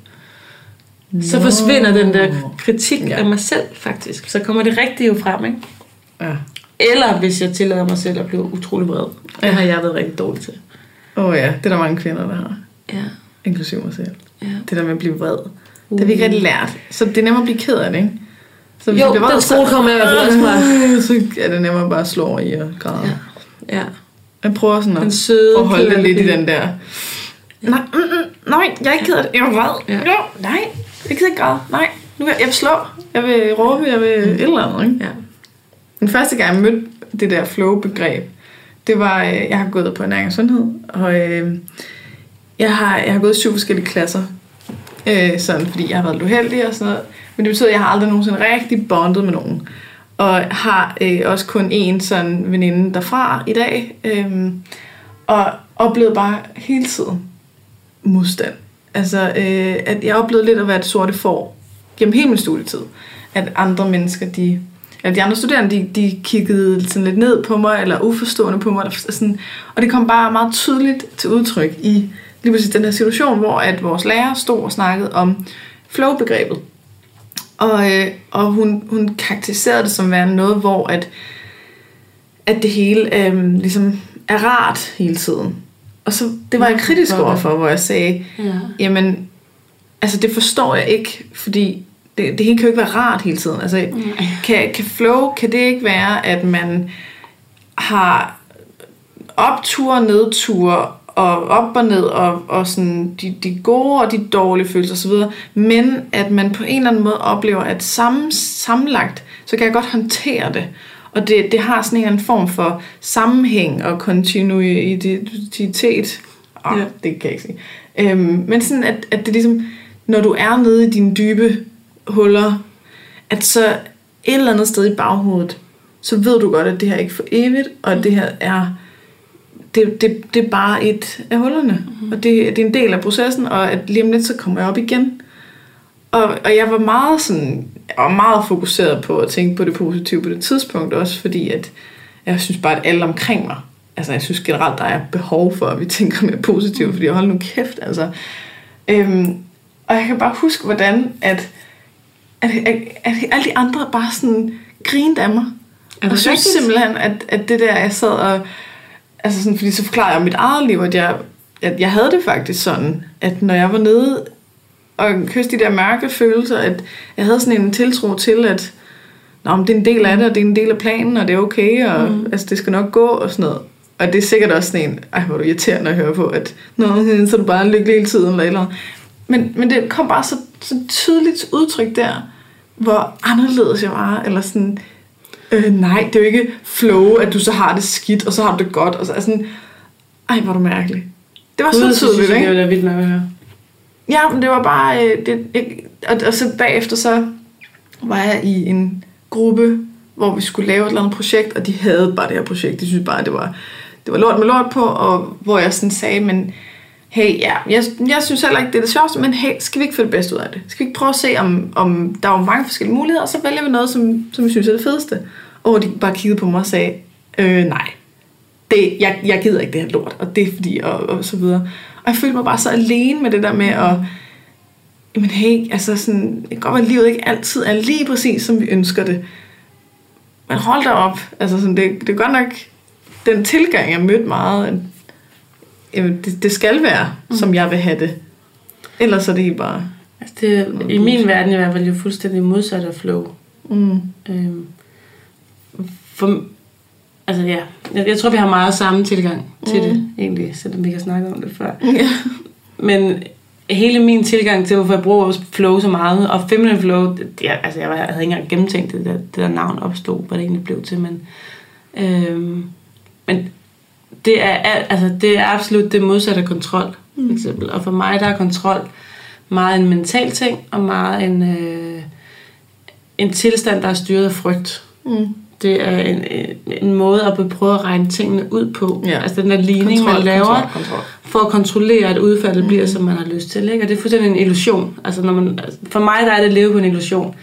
så Nå. forsvinder den der kritik Ja. ja. af mig selv, faktisk. Så kommer det rigtige jo frem, ikke? Ja. Eller hvis jeg tillader mig selv at blive utrolig vred. Det har jeg været rigtig dårlig til. Åh oh, ja, det er der mange kvinder, der har. Ja. Inklusiv mig selv. ja. Det der med at blive vred. Det har vi ikke rigtig lært. Så det er nemmere at blive ked af det, ikke? Så hvis Jo, bliver vred, den skole kommer jeg i hvert fald også fra. Så er det nemmere bare at slå over i og græde. Ja. Ja. Jeg prøver sådan Den at, søde, at holde det lidt i den der... Nej, mm, mm, nej, jeg er ikke ked af det. Jeg er vred. Ja. Jo, nej, jeg kan ikke græde. Nej, nu vil jeg, jeg vil slå. Jeg vil råbe. Jeg vil et eller andet, ikke? Ja. Den første gang, jeg mødte det der flow-begreb, det var, øh, jeg har gået på ernæring og sundhed, og øh, jeg, har, jeg har gået i syv forskellige klasser Øh, sådan, fordi jeg har været lidt uheldig og sådan noget. Men det betyder, at jeg har aldrig nogensinde rigtig bondet med nogen. Og har øh, også kun én sådan veninde derfra i dag. Øh, og oplevede bare hele tiden modstand. Altså, øh, at jeg oplevede lidt at være et sorte får gennem hele min studietid. At andre mennesker, de, eller de andre studerende, de, de kiggede sådan lidt ned på mig, eller uforstående på mig. Sådan, og det kom bare meget tydeligt til udtryk i lige præcis den her situation, hvor at vores lærer stod og snakkede om flow-begrebet. Og, øh, og hun, hun karakteriserede det som være noget, hvor at, at det hele øh, ligesom er rart hele tiden. Og så, det var jeg kritisk overfor, hvor jeg sagde, Ja. jamen, altså det forstår jeg ikke, fordi det, det hele kan jo ikke være rart hele tiden. Altså, kan, kan flow, kan det ikke være, at man har opture, nedture, og op og ned, og, og sådan de, de gode og de dårlige følelser osv., men at man på en eller anden måde oplever, at sammen, sammenlagt, så kan jeg godt håndtere det. Og det, det har sådan en eller anden form for sammenhæng og kontinuitet. Oh, Ja. Det kan jeg ikke sige. Øhm, men sådan, at, at det ligesom, når du er nede i dine dybe huller, at så et eller andet sted i baghovedet, så ved du godt, at det her ikke er for evigt, og det her er det, det, det er bare et af hullerne. Mm-hmm. Og det, det er en del af processen, og at lige om lidt, så kommer jeg op igen. Og, og jeg var meget sådan, jeg var meget fokuseret på at tænke på det positive på det tidspunkt også, fordi at jeg synes bare, at alle omkring mig, altså jeg synes generelt, der er behov for, at vi tænker mere positivt, fordi jeg holder nu kæft, altså. Øhm, og jeg kan bare huske, hvordan at, at, at, at alle de andre bare sådan grinede af mig. Er jeg synes rigtigt? simpelthen, at, at det der, jeg sad og... Altså sådan, fordi så forklarer jeg mit eget liv, at jeg, at jeg havde det faktisk sådan, at når jeg var nede og kyste de der mørke følelser, at jeg havde sådan en tiltro til, at Nå, men det er en del af det, og det er en del af planen, og det er okay, og mm. altså, det skal nok gå, og sådan noget. Og det er sikkert også sådan en, ej, hvor du irriterende at høre på, at Nå, så er du bare lykkelig hele tiden, eller, eller. Men, men det kom bare så, så tydeligt udtryk der, hvor anderledes jeg var, eller sådan, øh, nej, det er jo ikke flow, at du så har det skidt, og så har du det godt, og så er sådan, ej, hvor er du mærkelig. Det var Gud, så tydeligt, ikke? Det var vildt nok at høre. Ja, men det var bare... Øh, det, jeg, og, og så bagefter så var jeg i en gruppe, hvor vi skulle lave et eller andet projekt, og de havde bare det her projekt. De synes bare, det var, det var lort med lort på, og hvor jeg sådan sagde, men hey, ja, jeg, jeg synes heller ikke, det er det sjoveste, men hey, skal vi ikke få det bedste ud af det? Skal vi ikke prøve at se, om, om der er mange forskellige muligheder, og så vælger vi noget, som, som vi synes er det fedeste. Og de bare kiggede på mig og sagde, øh, nej, det, jeg, jeg gider ikke det her lort, og det er fordi, og, og så videre. Og jeg følte mig bare så alene med det der med at, jamen hey, altså sådan, det kan godt være, at livet ikke altid er lige præcis, som vi ønsker det. Men hold da op, altså sådan, det, det er godt nok den tilgang, jeg mødte meget, jamen, det, det skal være, mm. som jeg vil have det. Ellers er det bare... Altså, det I min verden i hvert fald jo fuldstændig modsat af flow. Mm. Øhm, for, altså ja, jeg, jeg tror, vi har meget samme tilgang til Mm. det, egentlig, selvom vi har snakket om det før. Ja. Men hele min tilgang til, hvorfor jeg bruger flow så meget, og feminine flow, det, det, altså jeg, var, jeg havde ikke engang gennemtænkt det, der, det der navn opstod, hvad det egentlig blev til, men, øhm, men det er, al- altså, det er absolut det modsatte af kontrol, for eksempel. Og for mig, der er kontrol meget en mental ting, og meget en, øh, en tilstand, der er styret af frygt. Mm. Det er en, en, måde at prøve at regne tingene ud på. Ja. Altså den der ligning, Kontrol, man laver, kontrol, kontrol. for at kontrollere, at udfaldet mm. bliver, som man har lyst til. Ikke? Og det er fuldstændig en illusion. Altså, når man, altså, for mig der er det at leve på en illusion,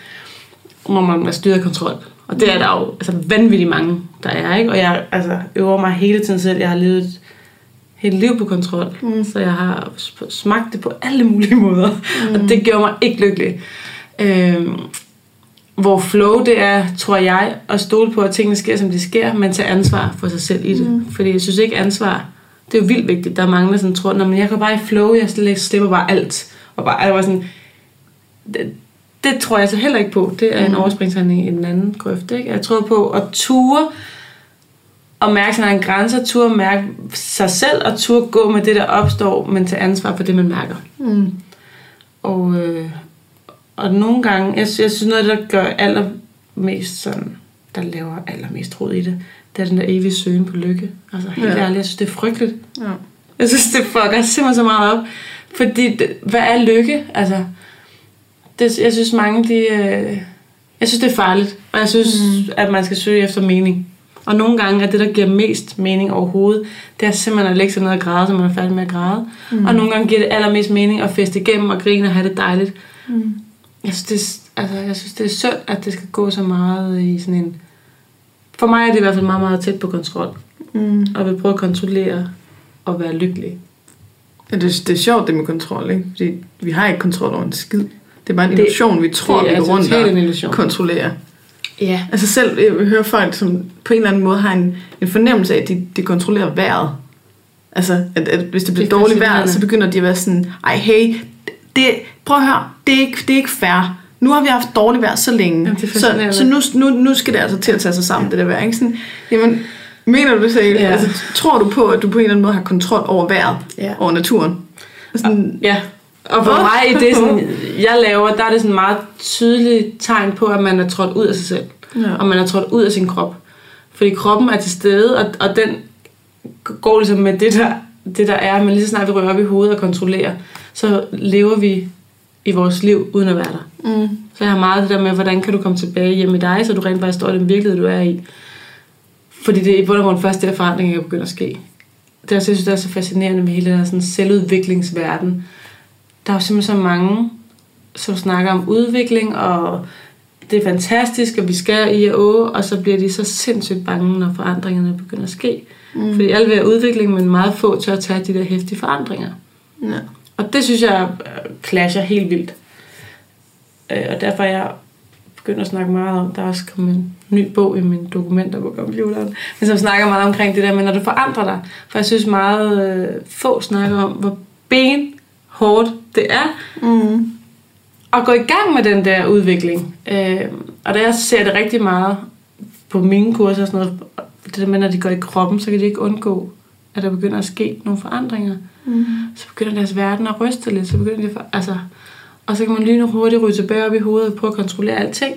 hvor man er styret af kontrol. Og det er der jo altså, vanvittigt mange, der er. Ikke? Og jeg altså, øver mig hele tiden selv. Jeg har levet et helt liv på kontrol. Mm. Så jeg har smagt det på alle mulige måder. Mm. Og det gjorde mig ikke lykkelig. Øhm, hvor flow det er, tror jeg, at stole på, at tingene sker, som de sker, men tage ansvar for sig selv i det. Mm. Fordi jeg synes ikke ansvar, det er jo vildt vigtigt. Der er mange, der sådan tror, at jeg går bare i flow, jeg sl- slipper bare alt. Og bare, jeg var sådan, det, det tror jeg så heller ikke på. Det er en overspringshandling i den anden grøft. Ikke? Jeg tror på at ture og mærke sin egen grænser, ture mærke sig selv, og ture gå med det, der opstår, men tage ansvar for det, man mærker. Mm. Og, øh, og nogle gange, jeg, jeg synes noget der gør allermest sådan, der laver allermest råd i det, det er den der evige søgen på lykke. Altså helt Ja. ærligt, jeg synes, det er frygteligt. Ja. Jeg synes, det fucker simpelthen så meget op. Fordi, hvad er lykke? Altså, det, jeg synes mange, de... Øh, jeg synes, det er farligt. Og jeg synes, mm. at man skal søge efter mening. Og nogle gange er det, der giver mest mening overhovedet, det er simpelthen at lægge sig ned og græde, så man er færdig med at græde. Mm. Og nogle gange giver det allermest mening at feste igennem og grine og have det dejligt. Mm. Jeg, synes, det, altså, jeg synes, det er synd, at det skal gå så meget i sådan en... For mig er det i hvert fald meget, meget tæt på kontrol. Mm. Og vil prøve at kontrollere og være lykkelig. Ja, det, det er sjovt det med kontrol, ikke? Fordi vi har ikke kontrol over en skid. Det er bare en illusion, vi tror, det vi går rundt totalt en og kontrollerer. Ja. Altså selv, jeg hører folk, som på en eller anden måde har en, en fornemmelse af, at de, de kontrollerer vejret. Altså, at, at hvis det bliver Det dårligt vejr, så begynder de at være sådan, ej hey, det, prøv at høre, det er ikke, det er ikke fair. Nu har vi haft dårligt vejr så længe, Jamen, så, så nu, nu, nu skal det altså til at tage sig sammen, det der vejr. Ikke? Sådan, jamen, mener du det ikke? Ja. Altså, tror du på, at du på en eller anden måde har kontrol over vejret, Ja. over naturen? Sådan, Ja. Og for mig, i det, sådan, jeg laver, der er det sådan meget tydeligt tegn på, at man er trådt ud af sig selv. Ja. Og man er trådt ud af sin krop. Fordi kroppen er til stede, og, og den går ligesom med det der, det, der er. Men lige så snart vi rører op i hovedet og kontrollerer, så lever vi i vores liv uden at være der. Mm. Så jeg har meget det der med, hvordan kan du komme tilbage hjem i dig, så du rent faktisk står i den virkelighed, du er i. Fordi det er i bund og grund først der forandringer kan begynde at ske. Det er, også- jeg synes, det er så fascinerende med hele den her sådan selvudviklingsverden. Der er jo simpelthen så mange, som snakker om udvikling, og det er fantastisk, og vi skal i og å, og så bliver de så sindssygt bange, når forandringerne begynder at ske. Mm. Fordi alle vil have udvikling, men meget få tør at tage de der hæftige forandringer. Ja. Og det synes jeg øh, clasher helt vildt. Øh, Og derfor er jeg begyndt at snakke meget om, der er også kommet en ny bog i mine dokumenter på computeren, men som snakker meget omkring det der med, når du forandrer dig. For jeg synes meget øh, få snakker om, hvor benhårdt det er Mm. at gå i gang med den der udvikling. Øh, og da jeg ser det rigtig meget på mine kurser og sådan noget, det der med, når de går i kroppen, så kan de ikke undgå, at der begynder at ske nogle forandringer. Mm. Så begynder deres verden at ryste lidt, så begynder de for, altså, og så kan man lyne hurtigt ryge tilbage op i hovedet og prøve at kontrollere alting.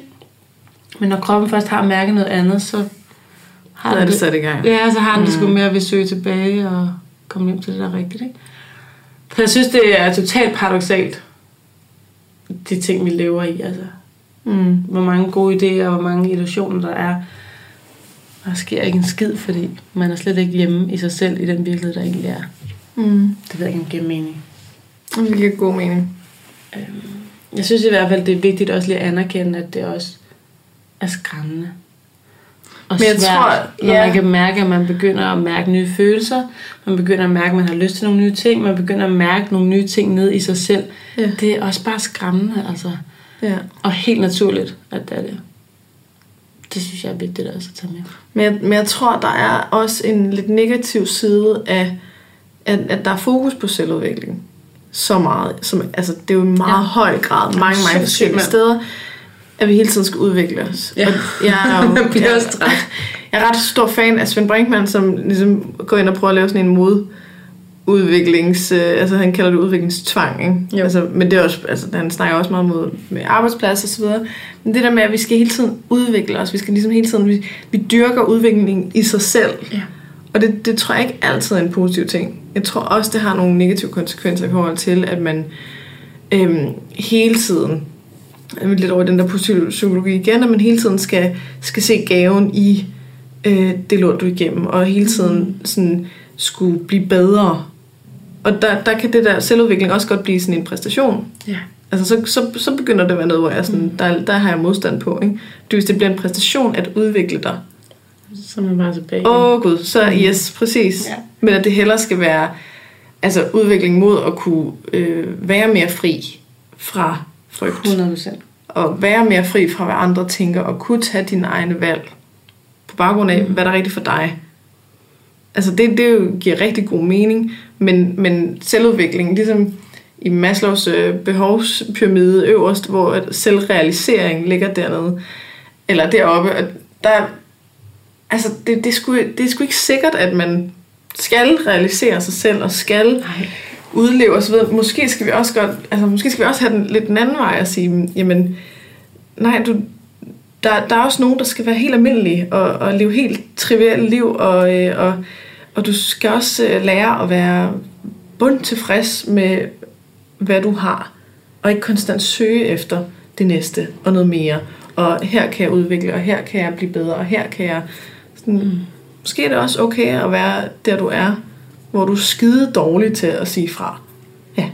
Men når kroppen først har mærket noget andet, så har Så er den det sat i gang. Ja, så har den det sgu Mm. med at søge tilbage og komme hjem til det, der er rigtigt. Ikke? For jeg synes, det er totalt paradoxalt, de ting, vi lever i. Altså, Mm. hvor mange gode idéer hvor mange illusioner der er. Og der sker ikke en skid, fordi man er slet ikke hjemme i sig selv i den virkelighed, der egentlig er. Mm. Det ved jeg ikke, om det giver mening. Det giver god mening. Jeg synes i hvert fald, det er vigtigt også lige at anerkende, at det også er skræmmende. Og Men jeg svært, tror- når ja. man kan mærke, at man begynder at mærke nye følelser, man begynder at mærke, at man har lyst til nogle nye ting, man begynder at mærke nogle nye ting ned i sig selv. Ja. Det er også bare skræmmende, altså. Ja. Og helt naturligt, at det er det. Det synes jeg er vigtigt også at tage med. Men jeg, men jeg tror, der er også en lidt negativ side af, at, at der er fokus på selvudvikling. Så meget. Som, altså, det er jo i meget Ja. høj grad, mange, mange forskellige mand. steder, at vi hele tiden skal udvikle os. Ja. Og jeg er jo Man bliver jeg, også træt. jeg er ret stor fan af Svend Brinkmann, som ligesom går ind og prøver at lave sådan en mod udviklings, øh, altså han kalder det udviklingstvang, ikke? Jo. Altså, men det er også, altså, han snakker også meget mod, med arbejdsplads og så videre. Men det der med, at vi skal hele tiden udvikle os, vi skal ligesom hele tiden, vi, vi dyrker udviklingen i sig selv. Ja. Og det, det tror jeg ikke altid er en positiv ting. Jeg tror også, det har nogle negative konsekvenser i forhold til, at man øhm, hele tiden, jeg lidt over den der positive psykologi igen, at man hele tiden skal, skal se gaven i øh, det lort, du igennem, og hele tiden sådan, skulle blive bedre. Og der, der kan det der selvudvikling også godt blive sådan en præstation. Ja. Altså, så, så, så begynder det at være noget, hvor jeg sådan, der, der har jeg modstand på. Ikke? Det, hvis det bliver en præstation at udvikle dig, Så er man bare tilbage. Åh oh, gud, så yes, præcis. Ja. Men at det hellere skal være altså udvikling mod at kunne øh, være mere fri fra frygt. 100 procent. Og være mere fri fra, hvad andre tænker, og kunne tage dine egne valg på baggrund af, mm. hvad der er rigtigt for dig. Altså det, det jo giver rigtig god mening, men, men selvudvikling, ligesom i Maslows øh, behovspyramide øverst, hvor at selvrealisering ligger dernede, eller deroppe, at der, altså det, det, sgu, det er sgu ikke sikkert, at man skal realisere sig selv, og skal Nej. udleve osv. Måske skal vi også godt, altså måske skal vi også have den lidt den anden vej og sige, jamen, nej, du, der, der er også nogen, der skal være helt almindelige og, og leve helt trivielle liv, og, øh, og, og du skal også øh, lære at være bund tilfreds med hvad du har, og ikke konstant søge efter det næste og noget mere. Og her kan jeg udvikle, og her kan jeg blive bedre, og her kan jeg... Sådan, mm. Måske er det også okay at være der, du er, hvor du er skide dårlig til at sige fra. Ja.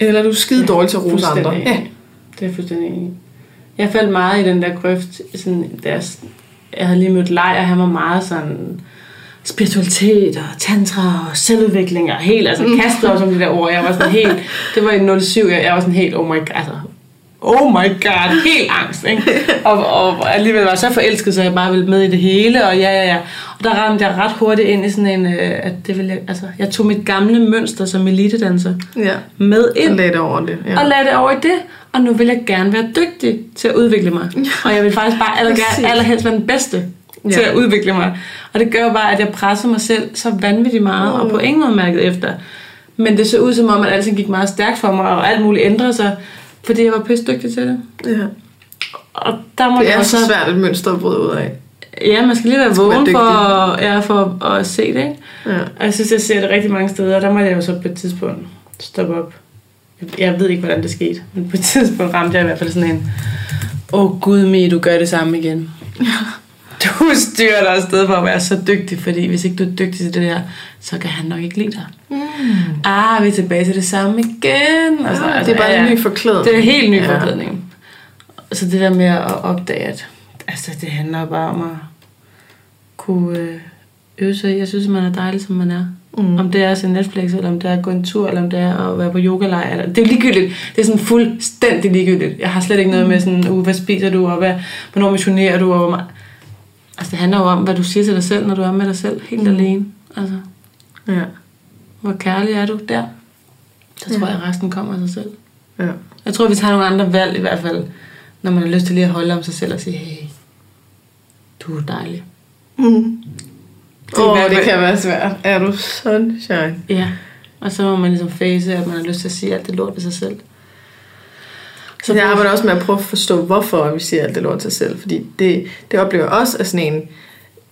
Eller du er skide ja, dårlig til at rose andre. Ja. Det er fuldstændig enig. Jeg faldt meget i den der grøft, sådan, der, jeg havde lige mødt Lejer, han var meget sådan spiritualitet og tantra og selvudvikling og helt, altså mm. kastet også om det der ord. Jeg var sådan helt, det var i 07, jeg, jeg var sådan helt, oh my god, altså, oh my god, helt angst, ikke? Og, og alligevel var så forelsket, så jeg bare ville med i det hele, og ja, ja, ja. Og der ramte jeg ret hurtigt ind i sådan en, øh, at det ville jeg, altså, jeg tog mit gamle mønster som elitedanser ja. med ind. Og lagde det over det. Ja. Og lagde det over i det, og nu vil jeg gerne være dygtig til at udvikle mig. Ja. Og jeg vil faktisk bare aller, allerhelst være den bedste ja. til at udvikle mig. Og det gør bare, at jeg presser mig selv så vanvittigt meget, uh. og på ingen måde mærket efter. Men det så ud som om, at alting gik meget stærkt for mig, og alt muligt ændrede sig, fordi jeg var pisse dygtig til det. Ja. Og der må det er så svært et mønster at bryde ud af. Ja, man skal lige være vågen for, ja, for at se det. Ikke? Ja. Og jeg synes, jeg ser det rigtig mange steder, og der må jeg jo så på et tidspunkt stoppe op. Jeg ved ikke, hvordan det skete, men på et tidspunkt ramte jeg i hvert fald sådan en, åh oh, gud mig, du gør det samme igen. Ja. Du styrer dig afsted for at være så dygtig, fordi hvis ikke du er dygtig til det her, så kan han nok ikke lide dig. Mm. Ah, vi er tilbage til det samme igen. Og så, ah, altså, det er bare ja, en ny forklædning. Det er en helt ny ja. forklædning. Så det der med at opdage, at altså, det handler bare om at kunne øh, øve sig Jeg synes, man er dejlig, som man er. Mm. Om det er at se Netflix, eller om det er at gå en tur, eller om det er at være på yogalejr. Eller, det er ligegyldigt. Det er sådan fuldstændig ligegyldigt. Jeg har slet ikke noget med sådan, uh, hvad spiser du, og hvad, hvornår missionerer du, og hvor meget. Altså, det handler jo om, hvad du siger til dig selv, når du er med dig selv, helt mm. alene. Altså, ja. Hvor kærlig er du der? Så tror ja. jeg, at resten kommer af sig selv. Ja. Jeg tror, vi tager nogle andre valg i hvert fald, når man har lyst til lige at holde om sig selv og sige, hey, du er dejlig. Mm. Det, oh, det kan være svært. Er du sunshine? Ja, og så må man ligesom face, at man har lyst til at sige alt det lort ved sig selv. Så jeg arbejder også med at prøve at forstå, hvorfor vi siger alt det lort til sig selv. Fordi det, det oplever også af sådan en,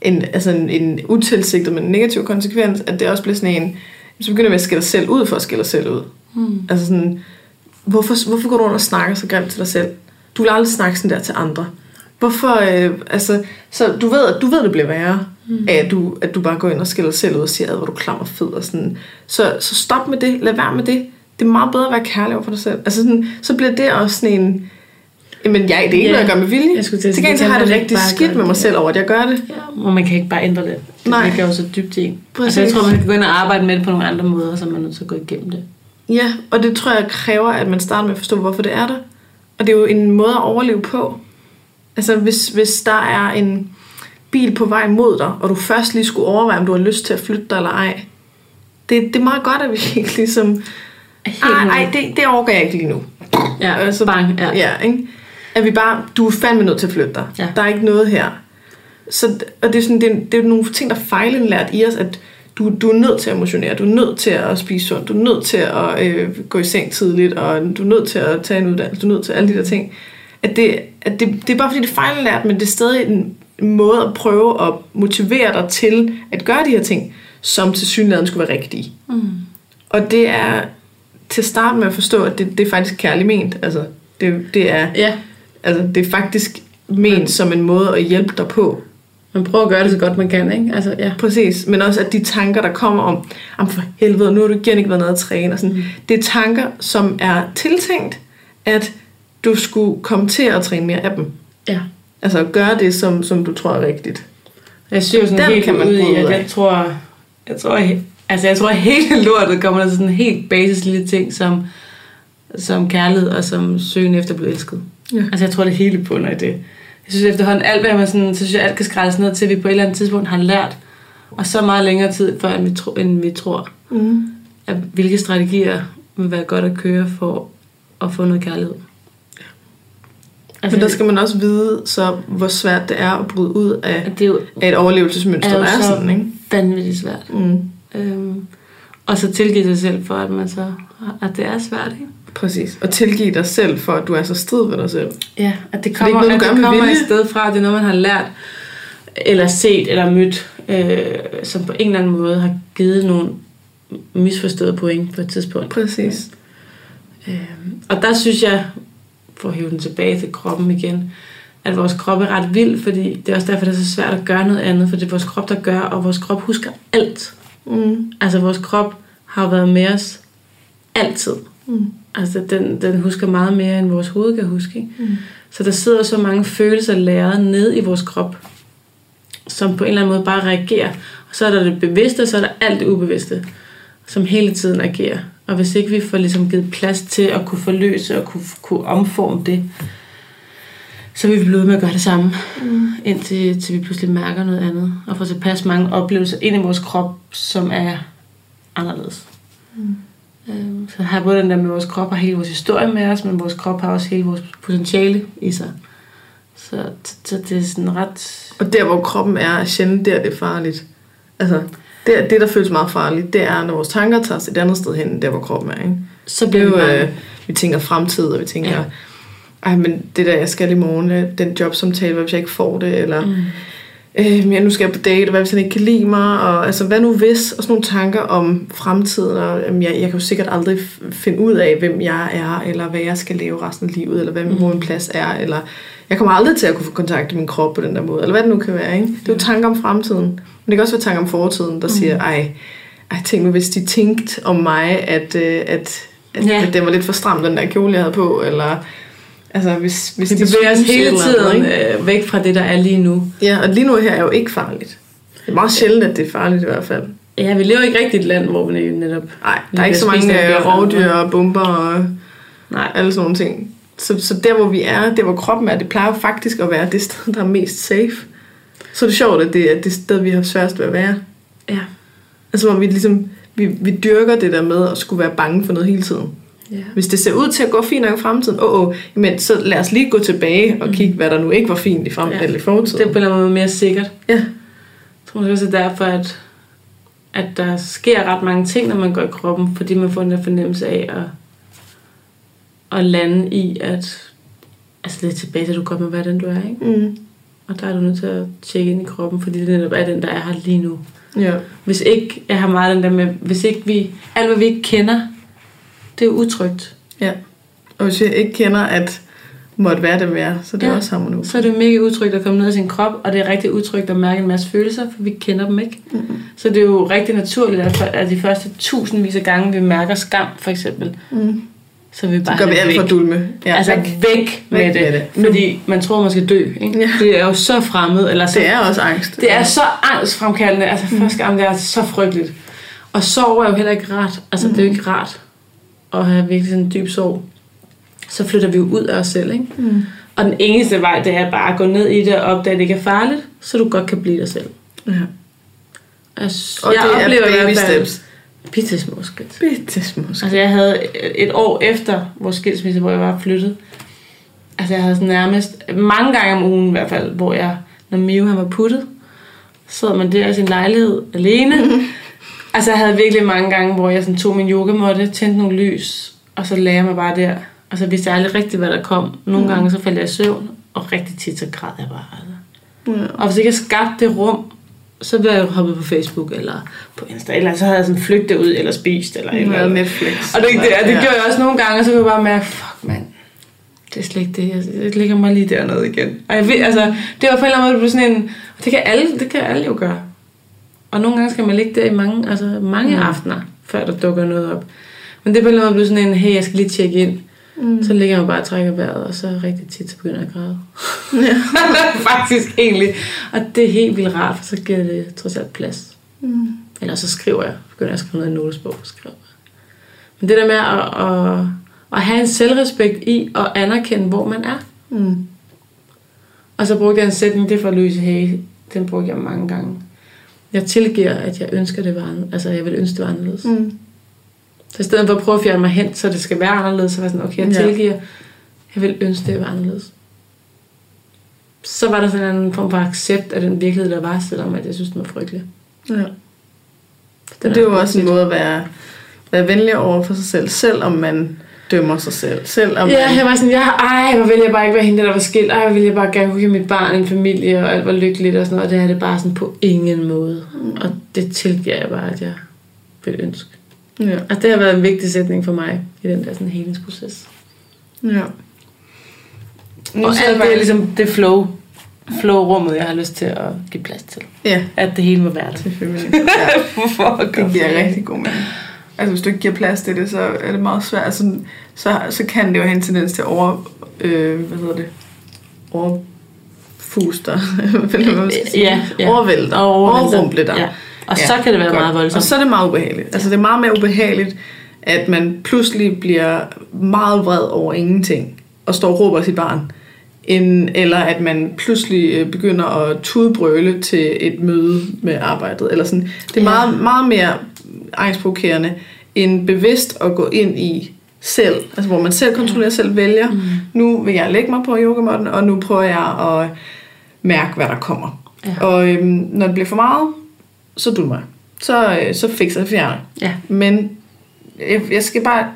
en, altså en, en utilsigtet, men negativ konsekvens, at det også bliver sådan en, så begynder vi at skille os selv ud for at skille os selv ud. Mm. Altså sådan, hvorfor, hvorfor går du rundt og snakker så grimt til dig selv? Du vil aldrig snakke sådan der til andre. Hvorfor, øh, altså, så du ved, du ved, det bliver værre, mm. af at du, at du bare går ind og skiller selv ud og siger, at hvor du klammer fed og sådan. Så, så stop med det, lad være med det. Det er meget bedre at være kærlig over for dig selv. Altså sådan, så bliver det også sådan en, Jamen, jeg, det er ikke yeah. noget, jeg gør med vilje. Jeg skulle til, til gengæld har det rigtig skidt med mig selv over, at jeg gør det. Ja, og man kan ikke bare ændre det. Det Nej. jo så dybt i. Altså, jeg tror, man kan gå ind og arbejde med det på nogle andre måder, så man er nødt til at gå igennem det. Ja, og det tror jeg kræver, at man starter med at forstå, hvorfor det er der. Og det er jo en måde at overleve på. Altså, hvis, hvis der er en bil på vej mod dig, og du først lige skulle overveje, om du har lyst til at flytte dig eller ej. Det, det er meget godt, at vi ikke ligesom... Ej, ej det, det overgår jeg ikke lige nu. Ja, altså, bang. Ja. ja ikke? At vi bare, du er fandme nødt til at flytte dig. Ja. Der er ikke noget her. Så, og det er, sådan, det, er, det er nogle ting, der fejler lært i os, at du, du er nødt til at motionere, du er nødt til at spise sundt, du er nødt til at øh, gå i seng tidligt, og du er nødt til at tage en uddannelse, du er nødt til alle de der ting. At det, at det, det er bare fordi, det er fejllært, men det er stadig en måde at prøve at motivere dig til at gøre de her ting, som til synligheden skulle være rigtige. Mm. Og det er til at starte med at forstå, at det, det er faktisk kærligt ment. Altså, det, det er, ja. altså, det er faktisk ment mm. som en måde at hjælpe dig på. Man prøver at gøre det så godt man kan, ikke? Altså, ja. Præcis, men også at de tanker, der kommer om, om for helvede, nu har du igen ikke været nede at træne, og sådan, mm. det er tanker, som er tiltænkt, at du skulle komme til at træne mere af dem. Ja. Altså gøre det, som, som du tror er rigtigt. Jeg synes sådan Den helt kan man ud i, at jeg tror, jeg tror, altså jeg tror, at hele lortet kommer til sådan en helt basis lille ting, som, som kærlighed og som søgen efter at blive elsket. Ja. Altså jeg tror, det hele bunder i det. Jeg synes efterhånden, alt hvad man sådan, så synes jeg, alt kan skrælles ned til, at vi på et eller andet tidspunkt har lært, og så meget længere tid, før end vi, tro, end vi tror, mm. at hvilke strategier vil være godt at køre for at få noget kærlighed. Altså, Men der skal man også vide, så hvor svært det er at bryde ud af, det er jo, af et overlevelsesmønster, er der er sådan, ikke? vanvittigt svært. Mm. Øhm, og så tilgive sig selv for, at, man så, at det er svært, ikke? Præcis. Og tilgive dig selv for, at du er så strid ved dig selv. Ja, at det kommer, det, noget, at det kommer et sted fra, det er noget, man har lært, eller set, eller mødt, øh, som på en eller anden måde har givet nogle misforståede point på et tidspunkt. Præcis. Øhm, og der synes jeg, for at hive den tilbage til kroppen igen, at vores krop er ret vild, fordi det er også derfor, det er så svært at gøre noget andet, for det er vores krop, der gør, og vores krop husker alt. Mm. Altså vores krop har været med os altid. Mm. Altså den, den husker meget mere, end vores hoved kan huske. Ikke? Mm. Så der sidder så mange følelser læret ned i vores krop, som på en eller anden måde bare reagerer. Og så er der det bevidste, og så er der alt det ubevidste, som hele tiden agerer. Og hvis ikke vi får ligesom givet plads til at kunne forløse og kunne, kunne omforme det, så vil vi blive ved med at gøre det samme, Mm. indtil til vi pludselig mærker noget andet, og får tilpas mange oplevelser ind i vores krop, som er anderledes. Mm. Øhm, Så har både den der med, at vores krop har hele vores historie med os, men vores krop har også hele vores potentiale i sig. Så, så det er sådan ret... Og der, hvor kroppen er, er sjældent der, det er farligt. Altså, det, det, der føles meget farligt, det er, når vores tanker tager os et andet sted hen, end der, hvor kroppen er. Ikke? Så bliver er vi øh, vi tænker fremtid, og vi tænker, Ja. Ej, men det der, jeg skal i morgen, den jobsamtale, hvad hvis jeg ikke får det, eller Mm. øh, ja, nu skal jeg på date, hvad hvis han ikke kan lide mig, og altså, hvad nu hvis, og sådan nogle tanker om fremtiden, og jamen, jeg, jeg kan jo sikkert aldrig finde ud af, hvem jeg er, eller hvad jeg skal leve resten af livet, eller hvad Mm. hvor min plads er, eller jeg kommer aldrig til at kunne få kontakt med min krop på den der måde, eller hvad det nu kan være, ikke? Det er jo tanker om fremtiden, men det kan også være tanker om fortiden, der siger, ej, ej, tænk nu, hvis de tænkte om mig, at, øh, at, at, Ja. at det var lidt for stram, den der kjole, jeg havde på, eller altså, hvis, hvis Vi bevæger os hele andet, tiden ikke? øh, væk fra det, der er lige nu. Ja, og lige nu her er jo ikke farligt. Det er meget sjældent, at det er farligt i hvert fald. Ja, vi lever ikke rigtigt i et land, hvor vi netop... Nej, der er ikke så mange øh, rovdyr og bomber og Nej, alle sådan nogle ting. Så, så der, hvor vi er, der hvor kroppen er, det plejer faktisk at være det sted, der er mest safe. Så er det sjovt, at det er det sted, vi har sværest ved at være. ja. Altså, hvor vi ligesom, vi, vi dyrker det der med at skulle være bange for noget hele tiden. Ja. Hvis det ser ud til at gå fint nok i fremtiden, åh, oh, oh, men så lad os lige gå tilbage og kigge, hvad der nu ikke var fint i, frem, Ja. eller i Det fortiden. anden måde mere sikkert. Ja. Jeg tror også, det er derfor, at, at der sker ret mange ting, når man går i kroppen, fordi man får den der fornemmelse af at, at lande i, at altså lidt tilbage til, at du godt må være den, du er, ikke? Mm. Og der er du nødt til at tjekke ind i kroppen, fordi det netop er den, der er her lige nu. Ja. Hvis ikke, jeg har meget den der med, hvis ikke vi, alt hvad vi ikke kender, det er utrygt. ja. Og hvis jeg ikke kender, at måtte være det være, så det er Ja. også harmoni. Så er det mega utrygt at komme ned i sin krop, og det er rigtig utrygt at mærke en masse følelser, for vi kender dem ikke. Mm. Så det er jo rigtig naturligt, at for- at de første tusindvis af gange, vi mærker skam, for eksempel, Mm. så vi bare Så går vi alt for dulme. Ja, altså væk. væk, med Væk det, med det. Nu. fordi man tror, man skal dø. Ikke? Ja. Det er jo så fremmed. Eller så, Det er også angst. det er så angstfremkaldende. Altså første gang, det er så frygteligt. Og sorg er jo heller ikke rart. Altså det er jo ikke rart at have virkelig sådan en dyb sorg. Så flytter vi jo ud af os selv. Ikke? Mm. Og den eneste vej, det er bare at gå ned i det og opdage, at det ikke er farligt, så du godt kan blive dig selv. Ja. Altså, Og jeg det er oplever i baby steps. bitte små skridt. Bitte små skridt. Altså jeg havde et år efter vores skilsmisse, hvor jeg var flyttet. Altså jeg havde sådan nærmest mange gange om ugen i hvert fald, hvor jeg, når Mio han var puttet, sad man der i sin lejlighed alene. altså jeg havde virkelig mange gange, hvor jeg sådan tog min yogamåtte, tændte nogle lys, og så lagde jeg mig bare der. Og så vidste jeg aldrig rigtigt, hvad der kom. Nogle gange så faldt jeg i søvn, og rigtig tit så græd jeg bare. Altså. Ja. Og hvis ikke jeg skabte det rum, så ville jeg hoppet på Facebook eller på Insta, eller så havde jeg sådan flygtet ud eller spist. Eller, et eller. Netflix. Og det, det, det, det gjorde jeg også nogle gange, og så kunne jeg bare mærke, fuck mand, det er slet ikke det. Jeg, jeg ligger mig lige dernede igen. Og jeg ved, altså, det var på en eller anden måde sådan en, det kan alle, det kan alle jo gøre. Og nogle gange skal man ligge der i mange, altså mange Mm. aftener, før der dukker noget op. Men det er på en eller anden måde blevet sådan en, hey, jeg skal lige tjekke ind. Mm. Så ligger man bare og trækker vejret, og så rigtig tit, så begynder jeg at græde. Ja. Faktisk egentlig. Og det er helt vildt rart, for så giver det trods alt plads. Mm. Eller så skriver jeg, begynder jeg at skrive noget i notesbog, så skriver jeg. Men det der med at, at, at have en selvrespekt i at anerkende, hvor man er. Mm. Og så brugte jeg en sætning, det er fra Louise Hay, den brugte jeg mange gange. Jeg tilgiver, at jeg ønsker det var anderledes. Altså, jeg vil ønske, det var anderledes. Mm. Så i stedet for at prøve at fjerne mig hen, så det skal være anderledes, så var jeg sådan, okay, jeg Ja. tilgiver, jeg vil ønske, det var anderledes. Så var der sådan en form for accept af den virkelighed, der var, selvom at jeg synes, den var frygtelig. Ja. Den Det er jo også en måde at være, være venlig over for sig selv, selvom man dømmer sig selv. Selvom Ja, man, jeg var sådan, jeg, ej, hvor ville jeg bare ikke være hende, der var skilt. Ej, hvor ville jeg bare gerne kunne give mit barn en familie, og alt var lykkeligt og sådan noget. Og det er det bare sådan på ingen måde. Mm. Og det tilgiver jeg bare, at jeg vil ønske. Ja. Altså, det har været en vigtig sætning for mig i den der sådan helingsproces. ja. Nu Og alt det er ligesom det flow, flow-rummet, jeg har lyst til at give plads til. Ja, At det hele må være der. selvfølgelig. Ja. For at Det giver rigtig god mening. Altså, hvis du ikke giver plads til det, så er det meget svært. Altså, så, så kan det jo have en tendens til at over... Øh, hvad hedder det? Hvad man skal sige. Ja, ja. Overvælde dig. Og overvælde. Overrumple dig. Ja. Og så kan det være godt. meget voldsomt. Og så er det meget ubehageligt. Altså, det er meget mere ubehageligt, at man pludselig bliver meget vred over ingenting, og står og råber sit barn, end, eller at man pludselig øh, begynder at tudbrøle til et møde med arbejdet. Eller sådan. Det er Ja. meget, meget mere angstprovokerende, end bevidst at gå ind i selv, altså hvor man selv kontrollerer, selv vælger. Mm. Nu vil jeg lægge mig på yogamåtten, og nu prøver jeg at mærke, hvad der kommer. Ja. Og øhm, når det bliver for meget, så du mig. Så, øh, så fikser jeg fjerner. Ja, Men jeg, jeg skal bare...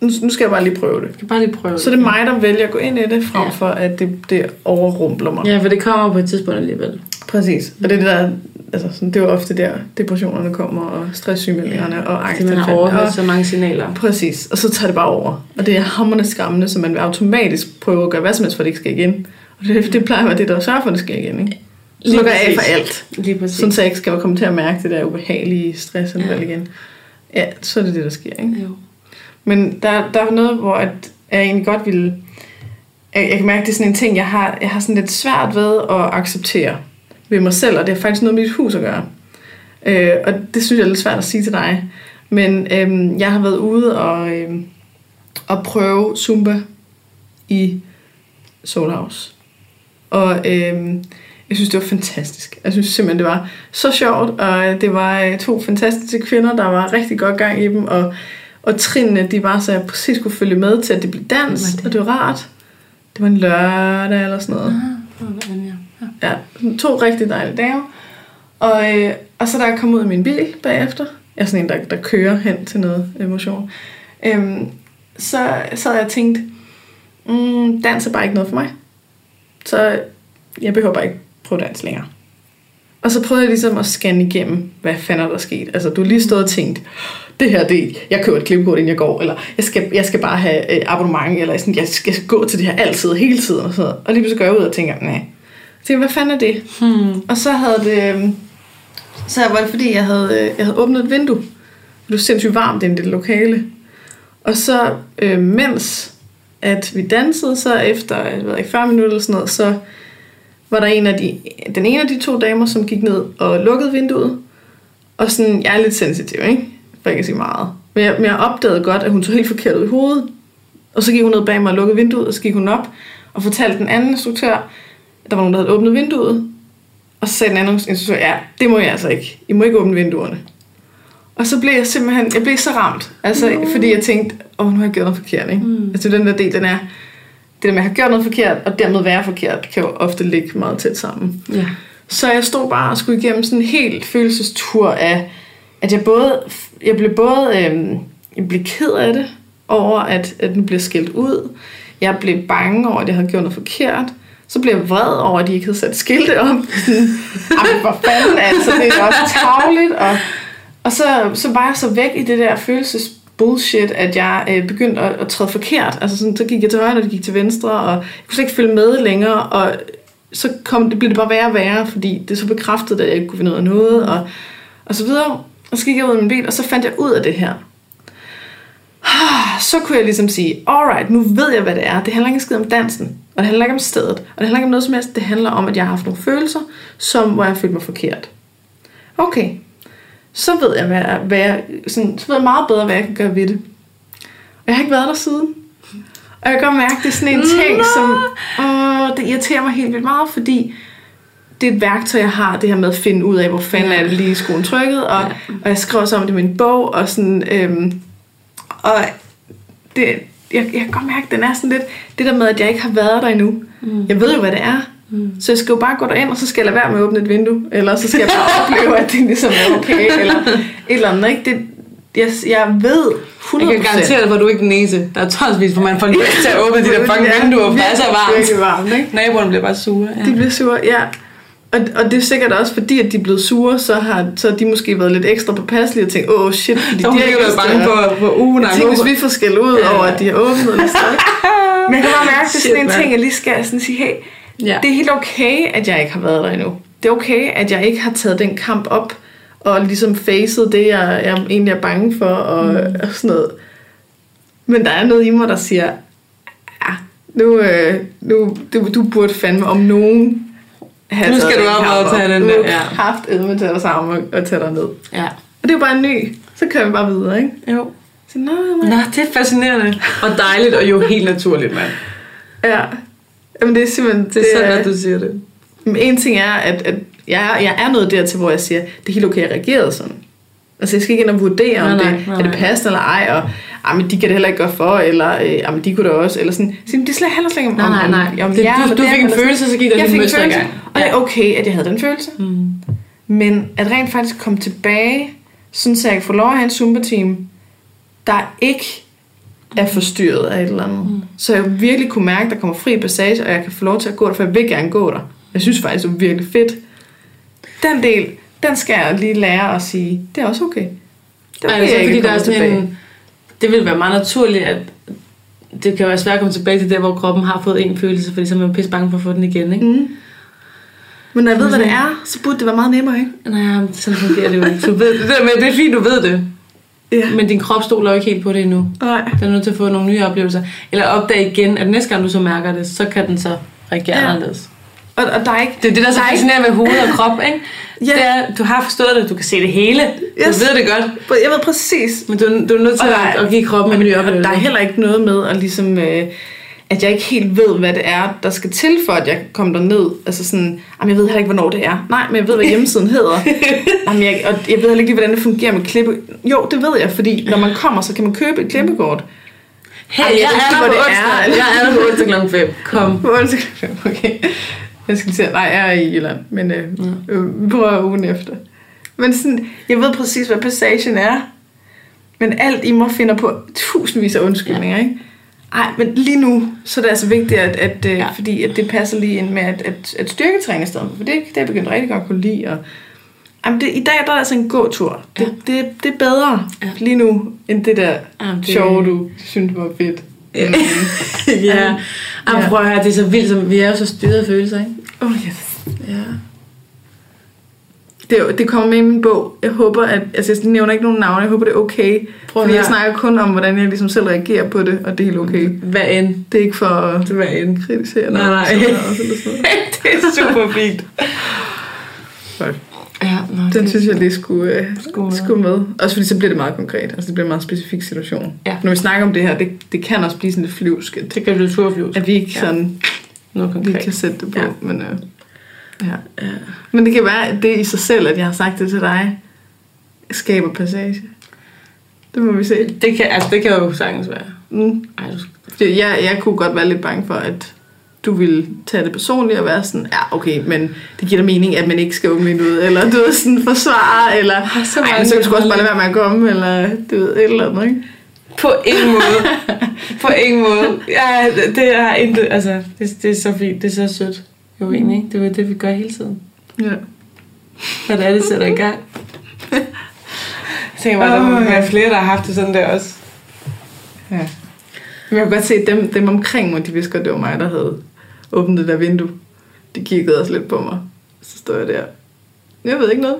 Nu, nu skal jeg bare lige prøve det. jeg kan bare lige prøve Så det er mig, der vælger at gå ind i det, frem Ja. for at det, det overrumpler mig. Ja, for det kommer på et tidspunkt alligevel. Præcis. Og det er det der... Altså, sådan, det er jo ofte der, depressionerne kommer, og stresssygemeldingerne, og Fordi man har overhørt så mange signaler. præcis. Og så tager det bare over. Og det er hammerende skræmmende, så man vil automatisk prøve at gøre hvad som helst, for at det ikke skal igen. Og det, det plejer at være det, der sørger for, at det sker igen. Ikke? Lige lukker af for alt. Lige præcis. Sådan så jeg ikke skal komme til at mærke det der ubehagelige stressanfald Ja. igen. Ja, så er det det, der sker. Ikke? Jo. Men der, der er noget, hvor at jeg egentlig godt ville... Jeg, jeg kan mærke, det er sådan en ting, jeg har, jeg har sådan lidt svært ved at acceptere ved mig selv, og det har faktisk noget med mit hus at gøre. Øh, og det synes jeg er lidt svært at sige til dig. Men øhm, jeg har været ude og, øhm, og prøve Zumba i Soul House. Og øhm, jeg synes, det var fantastisk. Jeg synes simpelthen, det var så sjovt, og det var øh, to fantastiske kvinder, der var rigtig godt gang i dem, og, og trinene, de var så jeg præcis kunne følge med til, at det blev dans, var det? og det var rart. Det var en lørdag eller sådan noget. Hvordan, ja ja. To rigtig dejlige dage. Og, øh, og så da jeg kom ud af min bil bagefter, jeg er sådan en, der, der kører hen til noget emotion, øhm, så, så jeg jeg tænkte, mm, dans er bare ikke noget for mig. Så jeg behøver bare ikke prøve dans længere. Og så prøvede jeg ligesom at scanne igennem, hvad fanden er der sket. Altså, du har lige stået og tænkt, det her, det, jeg køber et klippekort, inden jeg går, eller jeg skal, jeg skal bare have øh, abonnement, eller sådan, jeg skal gå til det her altid, hele tiden, og sådan noget. Og lige pludselig går jeg ud og tænker, nej. Tænker, hvad fanden er det? Hmm. Og så havde det, øhm, så var det fordi, jeg havde, øh, jeg havde åbnet et vindue. Det var sindssygt varmt inde i det lokale. Og så, øh, mens at vi dansede, så efter jeg ved ikke, 40 minutter eller sådan noget, så var der en af de, den ene af de to damer, som gik ned og lukkede vinduet. Og sådan, jeg er lidt sensitiv, ikke? For ikke at sige meget. Men jeg, men jeg opdagede godt, at hun tog helt forkert ud i hovedet. Og så gik hun ned bag mig og lukkede vinduet, og så gik hun op og fortalte den anden instruktør, der var nogen, der havde åbnet vinduet. Og så sagde den anden instruktør, ja, det må jeg altså ikke. I må ikke åbne vinduerne. Og så blev jeg simpelthen, jeg blev så ramt. Altså, no. fordi jeg tænkte, åh, nu har jeg gjort noget forkert, ikke? Mm. Altså, den der del, den er, det der med at have gjort noget forkert, og dermed være forkert, kan jo ofte ligge meget tæt sammen. Ja. Så jeg stod bare og skulle igennem sådan en helt følelsestur af, at jeg både, jeg blev både, øhm, jeg blev ked af det, over at, at nu bliver skilt ud. Jeg blev bange over, at jeg havde gjort noget forkert. Så blev jeg vred over, at de ikke havde sat skilte op. Jamen, hvor fanden, altså, det er også tavligt. Og, og så, så var jeg så væk i det der følelses bullshit, at jeg øh, begyndte at, at træde forkert. Altså sådan, så gik jeg til højre, og det gik til venstre, og jeg kunne slet ikke følge med længere, og så kom, det blev det bare værre og værre, fordi det så bekræftede, at jeg ikke kunne finde ud af noget, og, og så videre. Og så gik jeg ud af min bil, og så fandt jeg ud af det her. Så kunne jeg ligesom sige, alright, nu ved jeg, hvad det er. Det handler ikke skid om dansen, og det handler ikke om stedet, og det handler ikke om noget som helst. Det handler om, at jeg har haft nogle følelser, som, hvor jeg følte mig forkert. Okay, så ved jeg, hvad, hvad jeg, sådan, så ved jeg meget bedre, hvad jeg kan gøre ved det. Og jeg har ikke været der siden. Og jeg kan godt mærke, det er sådan en ting, som åh, det irriterer mig helt vildt meget, fordi det er et værktøj, jeg har, det her med at finde ud af, hvor fanden er det lige skoen trykket, og, og jeg skriver så om det i min bog, og sådan, øhm, og det, jeg, jeg kan godt mærke, at den er sådan lidt, det der med, at jeg ikke har været der endnu. Mm. Jeg ved jo, hvad det er. Mm. Så jeg skal jo bare gå derind, og så skal jeg lade være med at åbne et vindue, eller så skal jeg bare opleve, at det ligesom er okay, eller et eller andet, ikke? Det, jeg, jeg ved 100%. Jeg kan garantere dig, for du er ikke den eneste. Der er tonsvis, hvor man får lyst til at åbne de der fucking vinduer, for det er så varmt. virkelig varmt, ikke? Naboerne bliver bare sure. Ja. De bliver sure, ja. Og, og det er sikkert også fordi, at de er blevet sure, så har, så har de måske været lidt ekstra påpasselige og tænkt, åh oh, shit, fordi de har ikke været bange for, for ugen. Jeg tænker, hvis vi får skæld ud Ja. over, at de har åbnet sådan Men jeg kan bare mærke, at det er sådan en ting, jeg lige skal sådan sige, hey, Ja. det er helt okay, at jeg ikke har været der endnu. Det er okay, at jeg ikke har taget den kamp op, og ligesom facet det, jeg, jeg egentlig er bange for, og, mm. og sådan noget. Men der er noget i mig, der siger, ja, nu, øh, nu du, du burde fandme om nogen have Nu skal du op og tage den der, ja. haft edme til dig sammen og tage dig ned. Og ja. det er jo bare en ny. Så kører vi bare videre, ikke? Jo. Så, nej, Nå, det er fascinerende. Og dejligt, og jo helt naturligt, mand. Ja. Jamen det er simpelthen... Det er sådan, at du siger det. Men en ting er, at, at jeg, jeg er nået dertil, hvor jeg siger, det er helt okay, jeg reagerede sådan. Altså jeg skal ikke ind og vurdere, om Nej, nej, det nej, er det passende eller ej, og ah, men de kan det heller ikke gøre for, eller øh, ah, men de kunne da også, eller sådan. Så, det slet heller slet ikke om, Nej, nej, om, nej. om Det- jer du- du fik en følelse, så gik der jeg fik en følelse. Og det er okay, at jeg havde den følelse. Mm. Men at rent faktisk komme tilbage, sådan så jeg kan få lov at have en Zumba-team, der ikke er forstyrret af et eller andet. Mm. Så jeg virkelig kunne mærke, at der kommer fri passage, og jeg kan få lov til at gå der, for jeg vil gerne gå der. Jeg synes faktisk, det er virkelig fedt. Den del, den skal jeg lige lære at sige, det er også okay. Det Ej, okay, altså, fordi der er sådan tilbage. en, det vil være meget naturligt, at det kan være svært at komme tilbage til der, hvor kroppen har fået en følelse, fordi så er man pisse bange for at få den igen, ikke? Mm. Men når jeg ved, hvad det er, så burde det være meget nemmere, ikke? Nej, men sådan fungerer det jo ikke. Du ved, det, der med, det er fint, du ved det, Ja. men din krop stoler jo ikke helt på det endnu. Nej. Den er nødt til at få nogle nye oplevelser. Eller opdage igen, at næste gang du så mærker det, så kan den så reagere ja. anderledes. Og, og der er ikke... Det er det, der er så er fascinerende med hoved og krop, ikke? Ja. Det er, du har forstået det, du kan se det hele. Du Yes. ved det godt. Jeg ved præcis, Men du, er- du er nødt til er- at, at give kroppen en ny oplevelse. der er heller ikke noget med, at, ligesom, øh, at jeg ikke helt ved, hvad det er, der skal til, for at jeg kan komme derned. Altså sådan, jamen, jeg ved heller ikke, hvornår det er. Nej, men jeg ved, hvad hjemmesiden hedder. jamen, jeg, og jeg ved heller ikke lige, hvordan det fungerer med klippe. Jo, det ved jeg, fordi når man kommer, så kan man købe et klippekort. Hey, Ej, jeg jeg, er hvor der på det onsdag. er. Jeg er der på onsdag klokken 5. Kom. På onsdag kl. fem, Okay. Jeg skal sige, nej, jeg er i Jylland, men øh, øh, vi prøver ugen efter. Men sådan, jeg ved præcis, hvad passagen er. Men alt i mig finder på tusindvis af undskyldninger, ja. ikke? Ej, men lige nu, så er det altså vigtigt, at, at, ja. Ja. fordi at det passer lige ind med at, at, at styrketræne i stedet for. For det, det er jeg begyndt rigtig godt at kunne lide. Og, jamen det, I dag der er altså en gåtur. Det, Ja. det, det er bedre Ja. lige nu, end det der Jamen, det- sjove, du synes var fedt. Ja. Mm. ja. Jamen, Ja. prøv at høre, det er så vildt, som vi er jo så styret af følelser, ikke? Oh, yes. Ja. Det, er det kommer med i min bog. Jeg håber, at... Altså, jeg nævner ikke nogen navne. Jeg håber, det er okay. Prøv fordi jeg snakker kun om, hvordan jeg ligesom selv reagerer på det, og det er helt okay. Hvad end. Det er ikke for at Hvad end. kritisere Nej, nej. sådan noget, eller sådan noget. det er super fint. Fuck. Ja, nå, Den det- synes jeg lige skulle, øh, Skulle med. skulle med. Også fordi så bliver det meget konkret. Altså det bliver en meget specifik situation. Ja. Når vi snakker om det her, det, det kan også blive sådan lidt flyvsk. Det kan blive turflyvs. at vi ikke Ja. sådan Noget konkret. kan sætte det på. Ja. Men, øh, ja. men det kan være, at det i sig selv, at jeg har sagt det til dig, skaber passage. Det må vi se. Det kan, altså, det kan jo sagtens være. Mm. Ej, du. Det- Jeg, jeg kunne godt være lidt bange for, at du ville tage det personligt og være sådan, ja okay, men det giver da mening, at man ikke skal åbne vinduet, eller du ved, sådan forsvare, eller så ej, så kan du også bare lade være med at komme, eller du ved, et eller andet, ikke? På ingen måde. På ingen måde. Ja, det- er intet, altså, det, det er så fint, det er så sødt. Jo, egentlig, ikke? Det er det, vi gør hele tiden. Ja. Hvad det er, det sætter i gang. Jeg tænker bare, der må være flere, der har haft det sådan der også. ja. Men jeg kunne godt se, at dem, dem omkring mig, de vidste godt, det var mig, der havde åbnet det der vindue. De kiggede også lidt på mig. Så står jeg der. Jeg ved ikke noget.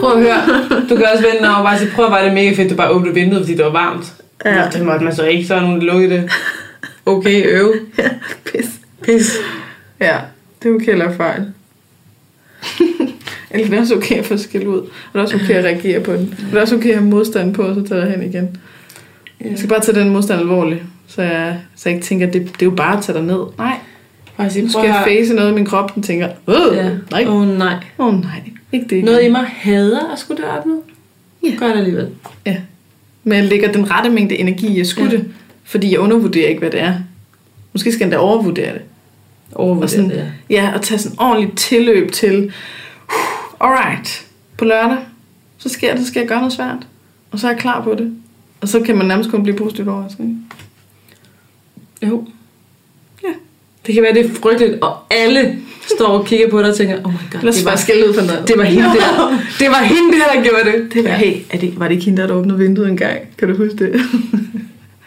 Prøv at høre. Du kan også vende over og bare sige, prøv at være det mega fedt, du bare åbner vinduet, fordi det var varmt. Ja. Ja. Det måtte man så ikke, så er nogen, der lukkede det. Okay, øv. Ja, pis. Pis. Ja, det er okay at lave fejl. Eller det er også okay at få skæld ud. Og det er også okay at reagere på den. Det er også okay at have modstand på, og så tage hen igen. Jeg skal bare tage den modstand alvorligt. Så jeg, så jeg ikke tænker, at det, det er jo bare at tage dig ned. Nej, Bare sige, nu prøv skal jeg face noget i min krop, den tænker, øh, Ja. nej, Åh oh, nej. åh oh, nej, ikke det. Noget i mig hader at skulle døre op nu. Ja. Gør det alligevel. Ja. Men jeg lægger den rette mængde energi i at skudde, Ja. ja. fordi jeg undervurderer ikke, hvad det er. Måske skal jeg endda overvurdere det. Overvurdere Og sådan, det. ja, og tage sådan ordentligt tilløb til, alright, på lørdag, så skal, jeg, så skal jeg gøre noget svært. Og så er jeg klar på det. Og så kan man nærmest kun blive positivt overrasket. Jo. Ja. Det kan være, det er frygteligt, og alle står og kigger på dig og tænker, oh my god, det var, skælde ud for noget. det var hende der. Det var hende der, der gjorde det. Det var, hey, er det, var det ikke hende, der åbnede vinduet en gang? Kan du huske det?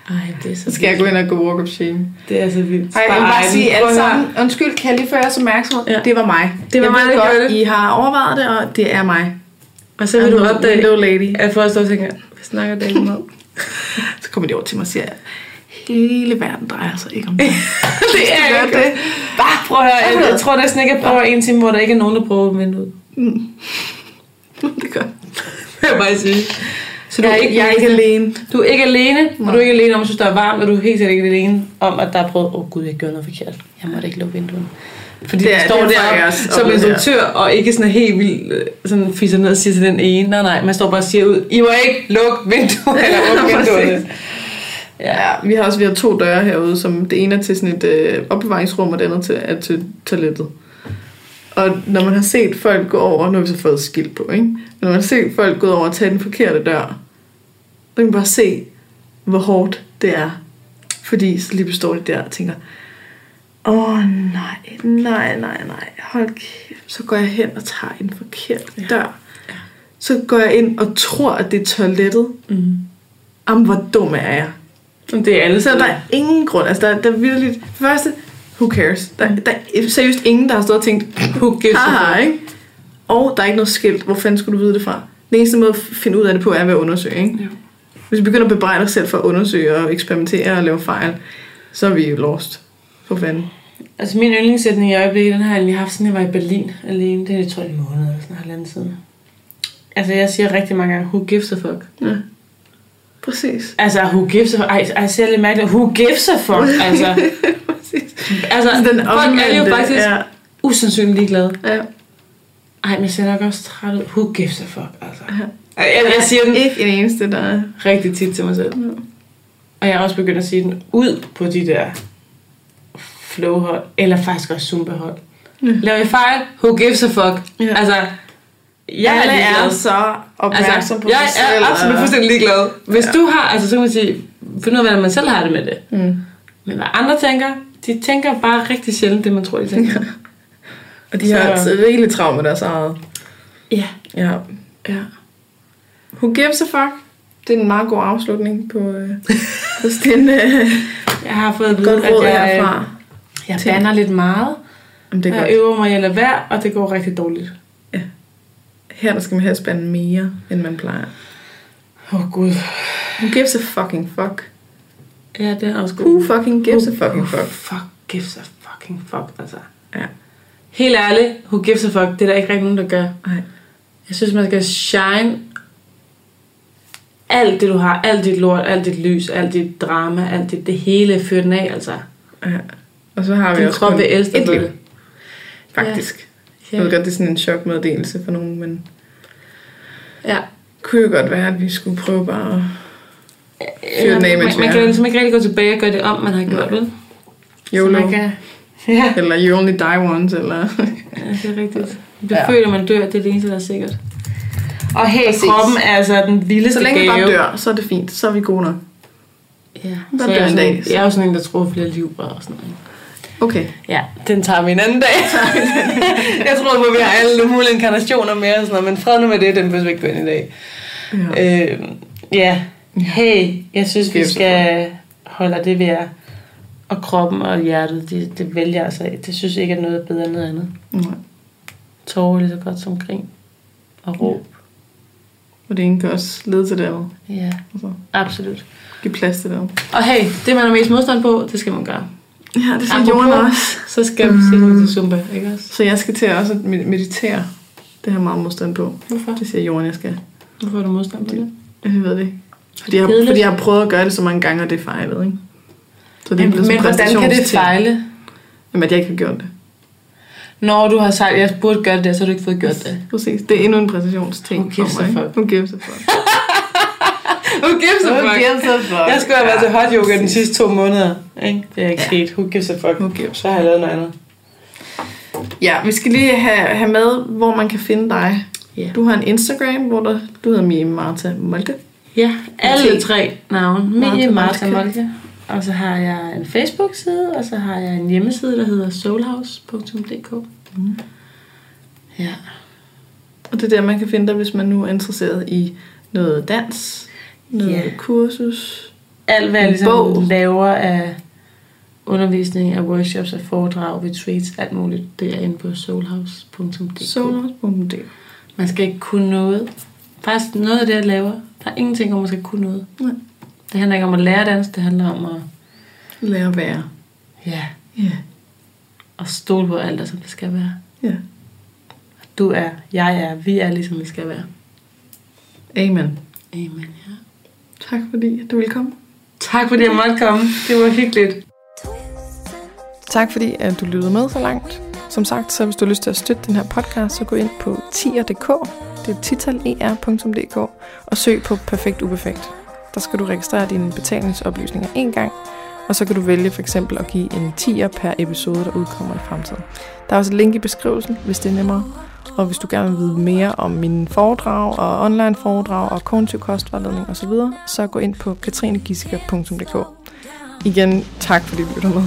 Ej, det er så skal jeg gå ind og gå walk of shame. Det er så vildt. Ej, jeg vil bare sige alle at høre. sammen, undskyld, kan jeg lige få jeres opmærksomhed? Ja. Det var mig. Det var jeg mig, der godt, gjorde det. I har overvejet det, og det er mig. Og så vil du I'm the opdage, lady. at folk står og tænker, hvad snakker det ikke om? Så kommer de over til mig og siger, hele verden drejer sig ikke om det. det er ikke det. Bare prøv at høre, jeg, jeg tror næsten ikke, jeg prøver en time, hvor der ikke er nogen, der prøver at vinde ud. det gør Vil jeg bare sige. Så du jeg, er ikke, jeg er ikke alene. Du er ikke alene, og Nej. du er ikke alene om, at synes, der er varmt, og du er helt sikkert ikke alene om, at der er prøvet, åh oh, gud, jeg gjorde noget forkert. Jeg måtte ikke lukke vinduet. Fordi Det er- står det er der faktisk også som instruktør, og ikke sådan helt vildt øh, sådan fisser ned og siger til den ene, nej nej, man står bare og siger ud, I må ikke lukke vinduet, eller åbne vinduet. Ja, vi har også vi har to døre herude, som det ene er til sådan et øh, opbevaringsrum, og det andet til, er til toilettet. Og når man har set folk gå over, nu har vi så fået skilt på, ikke? Men når man har set folk gå over og tage den forkerte dør, så kan man bare se, hvor hårdt det er. Fordi så lige står de der og tænker, åh oh, nej, nej, nej, nej, hold kæft. Så går jeg hen og tager en forkert dør. Så går jeg ind og tror, at det er toilettet. Mm. Jamen, hvor dum er jeg? Det er alle Så der er ingen grund. Altså, der, der er virkelig... For det første, who cares? Der, der er seriøst ingen, der har stået og tænkt, Who gives a haha, ikke? Og der er ikke noget skilt. Hvor fanden skulle du vide det fra? Den eneste måde at finde ud af det på, er ved at undersøge, ikke? Ja. Hvis vi begynder at bebrejde os selv for at undersøge og eksperimentere og lave fejl, så er vi jo lost. For fanden. Altså min yndlingssætning i øjeblikket, den har jeg lige haft, siden jeg var i Berlin alene. Det er, jeg tror, en måned eller sådan en halvanden siden. Altså jeg siger rigtig mange gange, who gives a fuck? Ja. Præcis. Altså, who gives a fuck? Ej, jeg ser lidt mærkeligt. Who gives a fuck? Altså, Præcis. altså Den folk er jo faktisk Ja, usandsynligt ligeglade. ja. Ej, men jeg ser nok også træt ud. Who gives a fuck? Altså. Ja. Jeg, jeg, jeg siger den Ikke en eneste, der er... rigtig tit til mig selv. Ja. Og jeg er også begyndt at sige den ud på de der flowhold, eller faktisk også zumba-hold. Ja. Laver jeg fejl? Who gives a fuck? Ja. Altså, jeg Alle er er så opmærksom Altså, på jeg sig selv. er absolut fuldstændig ligeglad. Hvis Ja. du har, altså så kan man sige, find ud af, hvordan man selv har det med det. Mm. Men hvad andre tænker, de tænker bare rigtig sjældent det, man tror, de tænker. Og de har Så- altså rigeligt travlt med deres eget. Ja. Ja. ja. Who gives a fuck? Det er en meget god afslutning på, øh, på den øh, Jeg har fået at vide, godt råd at jeg, herfra. jeg bander lidt meget. Jamen, det er jeg godt. øver mig i at lade være, og det går rigtig dårligt. Her der skal man helst spænde mere, end man plejer. Åh oh, gud. Who gives a fucking fuck? Ja, det er også god. Who fucking gives a fucking fuck? Fuck gives a fucking fuck, altså. Ja. Helt ærligt, who gives a fuck, det er der ikke rigtig nogen, der gør. Nej. Jeg synes, man skal shine alt det, du har. Alt dit lort, alt dit lys, alt dit drama, alt dit, det hele fyr den af, altså. Ja. Og så har vi Din også krop kun vil elske et liv, faktisk. Ja. Jeg ved godt, det er sådan en chokmeddelelse for nogen, men ja. det kunne jo godt være, at vi skulle prøve bare at fyre den af, man, man kan jo ligesom ikke rigtig gå tilbage og gøre det om, man har gjort, vel? Så YOLO. man kan, ja, Eller you only die once, eller... ja, det er rigtigt. Det Ja. ja. føler, man dør, det er det eneste, der er sikkert. Og hey, Præcis. kroppen er altså den vildeste Så længe gave. bare dør, så er det fint. Så er vi gode nok. Ja. Bare Så jeg, er en sådan, dag, så. jeg er jo sådan en, der tror flere liv og sådan noget. Okay. Ja, den tager vi en anden dag. jeg tror at vi har alle mulige inkarnationer med og sådan noget, men fred nu med det, den behøver vi ikke gå ind i dag. Ja. Øh, ja, hey, jeg synes, vi skal holde det, vi er. Og kroppen og hjertet, det, det vælger altså. Det synes ikke er noget bedre end noget andet. Nej. Tårer lige så godt som grin. Og råb. Og det ene kan også lede til det andet. Ja, Altså, absolut. give plads til det andet. Og hey, det man har mest modstand på, det skal man gøre. Ja, det er Apropos, jorden også. Så skal vi se ud til Zumba, ikke også? Så jeg skal til også at med- meditere. Det har jeg meget modstand på. Hvorfor? Det siger jorden, jeg skal. Hvorfor har du modstand på det? Jeg ved det ikke. Fordi jeg, fordi jeg har prøvet at gøre det så mange gange, og det er fejlet, ikke? Så det er Men, blevet men hvordan kan det fejle? Jamen, at jeg ikke har gjort det. Når du har sagt, at jeg burde gøre det, så har du ikke fået gjort det. Præcis. Det er endnu en præstationsting. Gives for mig, a ikke? fuck? Who gives a fuck? Who gives a fuck? Jeg skulle have været til hot yoga de sidste to måneder. Ikke? Det er ikke sket. Who gives a fuck? Who gives Så har jeg lavet noget andet. Ja, vi skal lige have, have med, hvor man kan finde dig. Ja. Du har en Instagram, hvor der, du hedder Mie Marta Molke. Ja, alle tre navne. Mie, Martha Martha. Molke. Og så har jeg en Facebook-side, og så har jeg en hjemmeside, der hedder soulhouse.dk. Mm. Ja. Og det er der, man kan finde dig, hvis man nu er interesseret i noget dans, noget Ja. kursus. Alt, hvad jeg ligesom bog. laver af undervisning, af workshops, af foredrag, retreats, alt muligt, det er inde på soulhouse.dk. Sonos.dk Man skal ikke kunne noget. Faktisk noget af det, jeg laver, der er ingenting om, man skal kunne noget. Nej. Det handler ikke om at lære dans, det handler om at, Lær at være. ja, Ja. at stole på alt, er, som det skal være. Ja. Du er, jeg er, vi er, ligesom vi skal være. Amen. Amen, ja. Tak fordi du ville komme. Tak fordi jeg måtte komme. Det var hyggeligt. Tak fordi at du lyttede med så langt. Som sagt, så hvis du har lyst til at støtte den her podcast, så gå ind på tier.dk, det er titaler.dk, og søg på Perfekt Uperfekt. Der skal du registrere dine betalingsoplysninger en gang, og så kan du vælge for eksempel at give en tier per episode, der udkommer i fremtiden. Der er også et link i beskrivelsen, hvis det er nemmere. Og hvis du gerne vil vide mere om mine foredrag og online foredrag og kognitiv kostvejledning osv., så gå ind på katrinegissiker.dk. Igen, tak fordi du lytter med.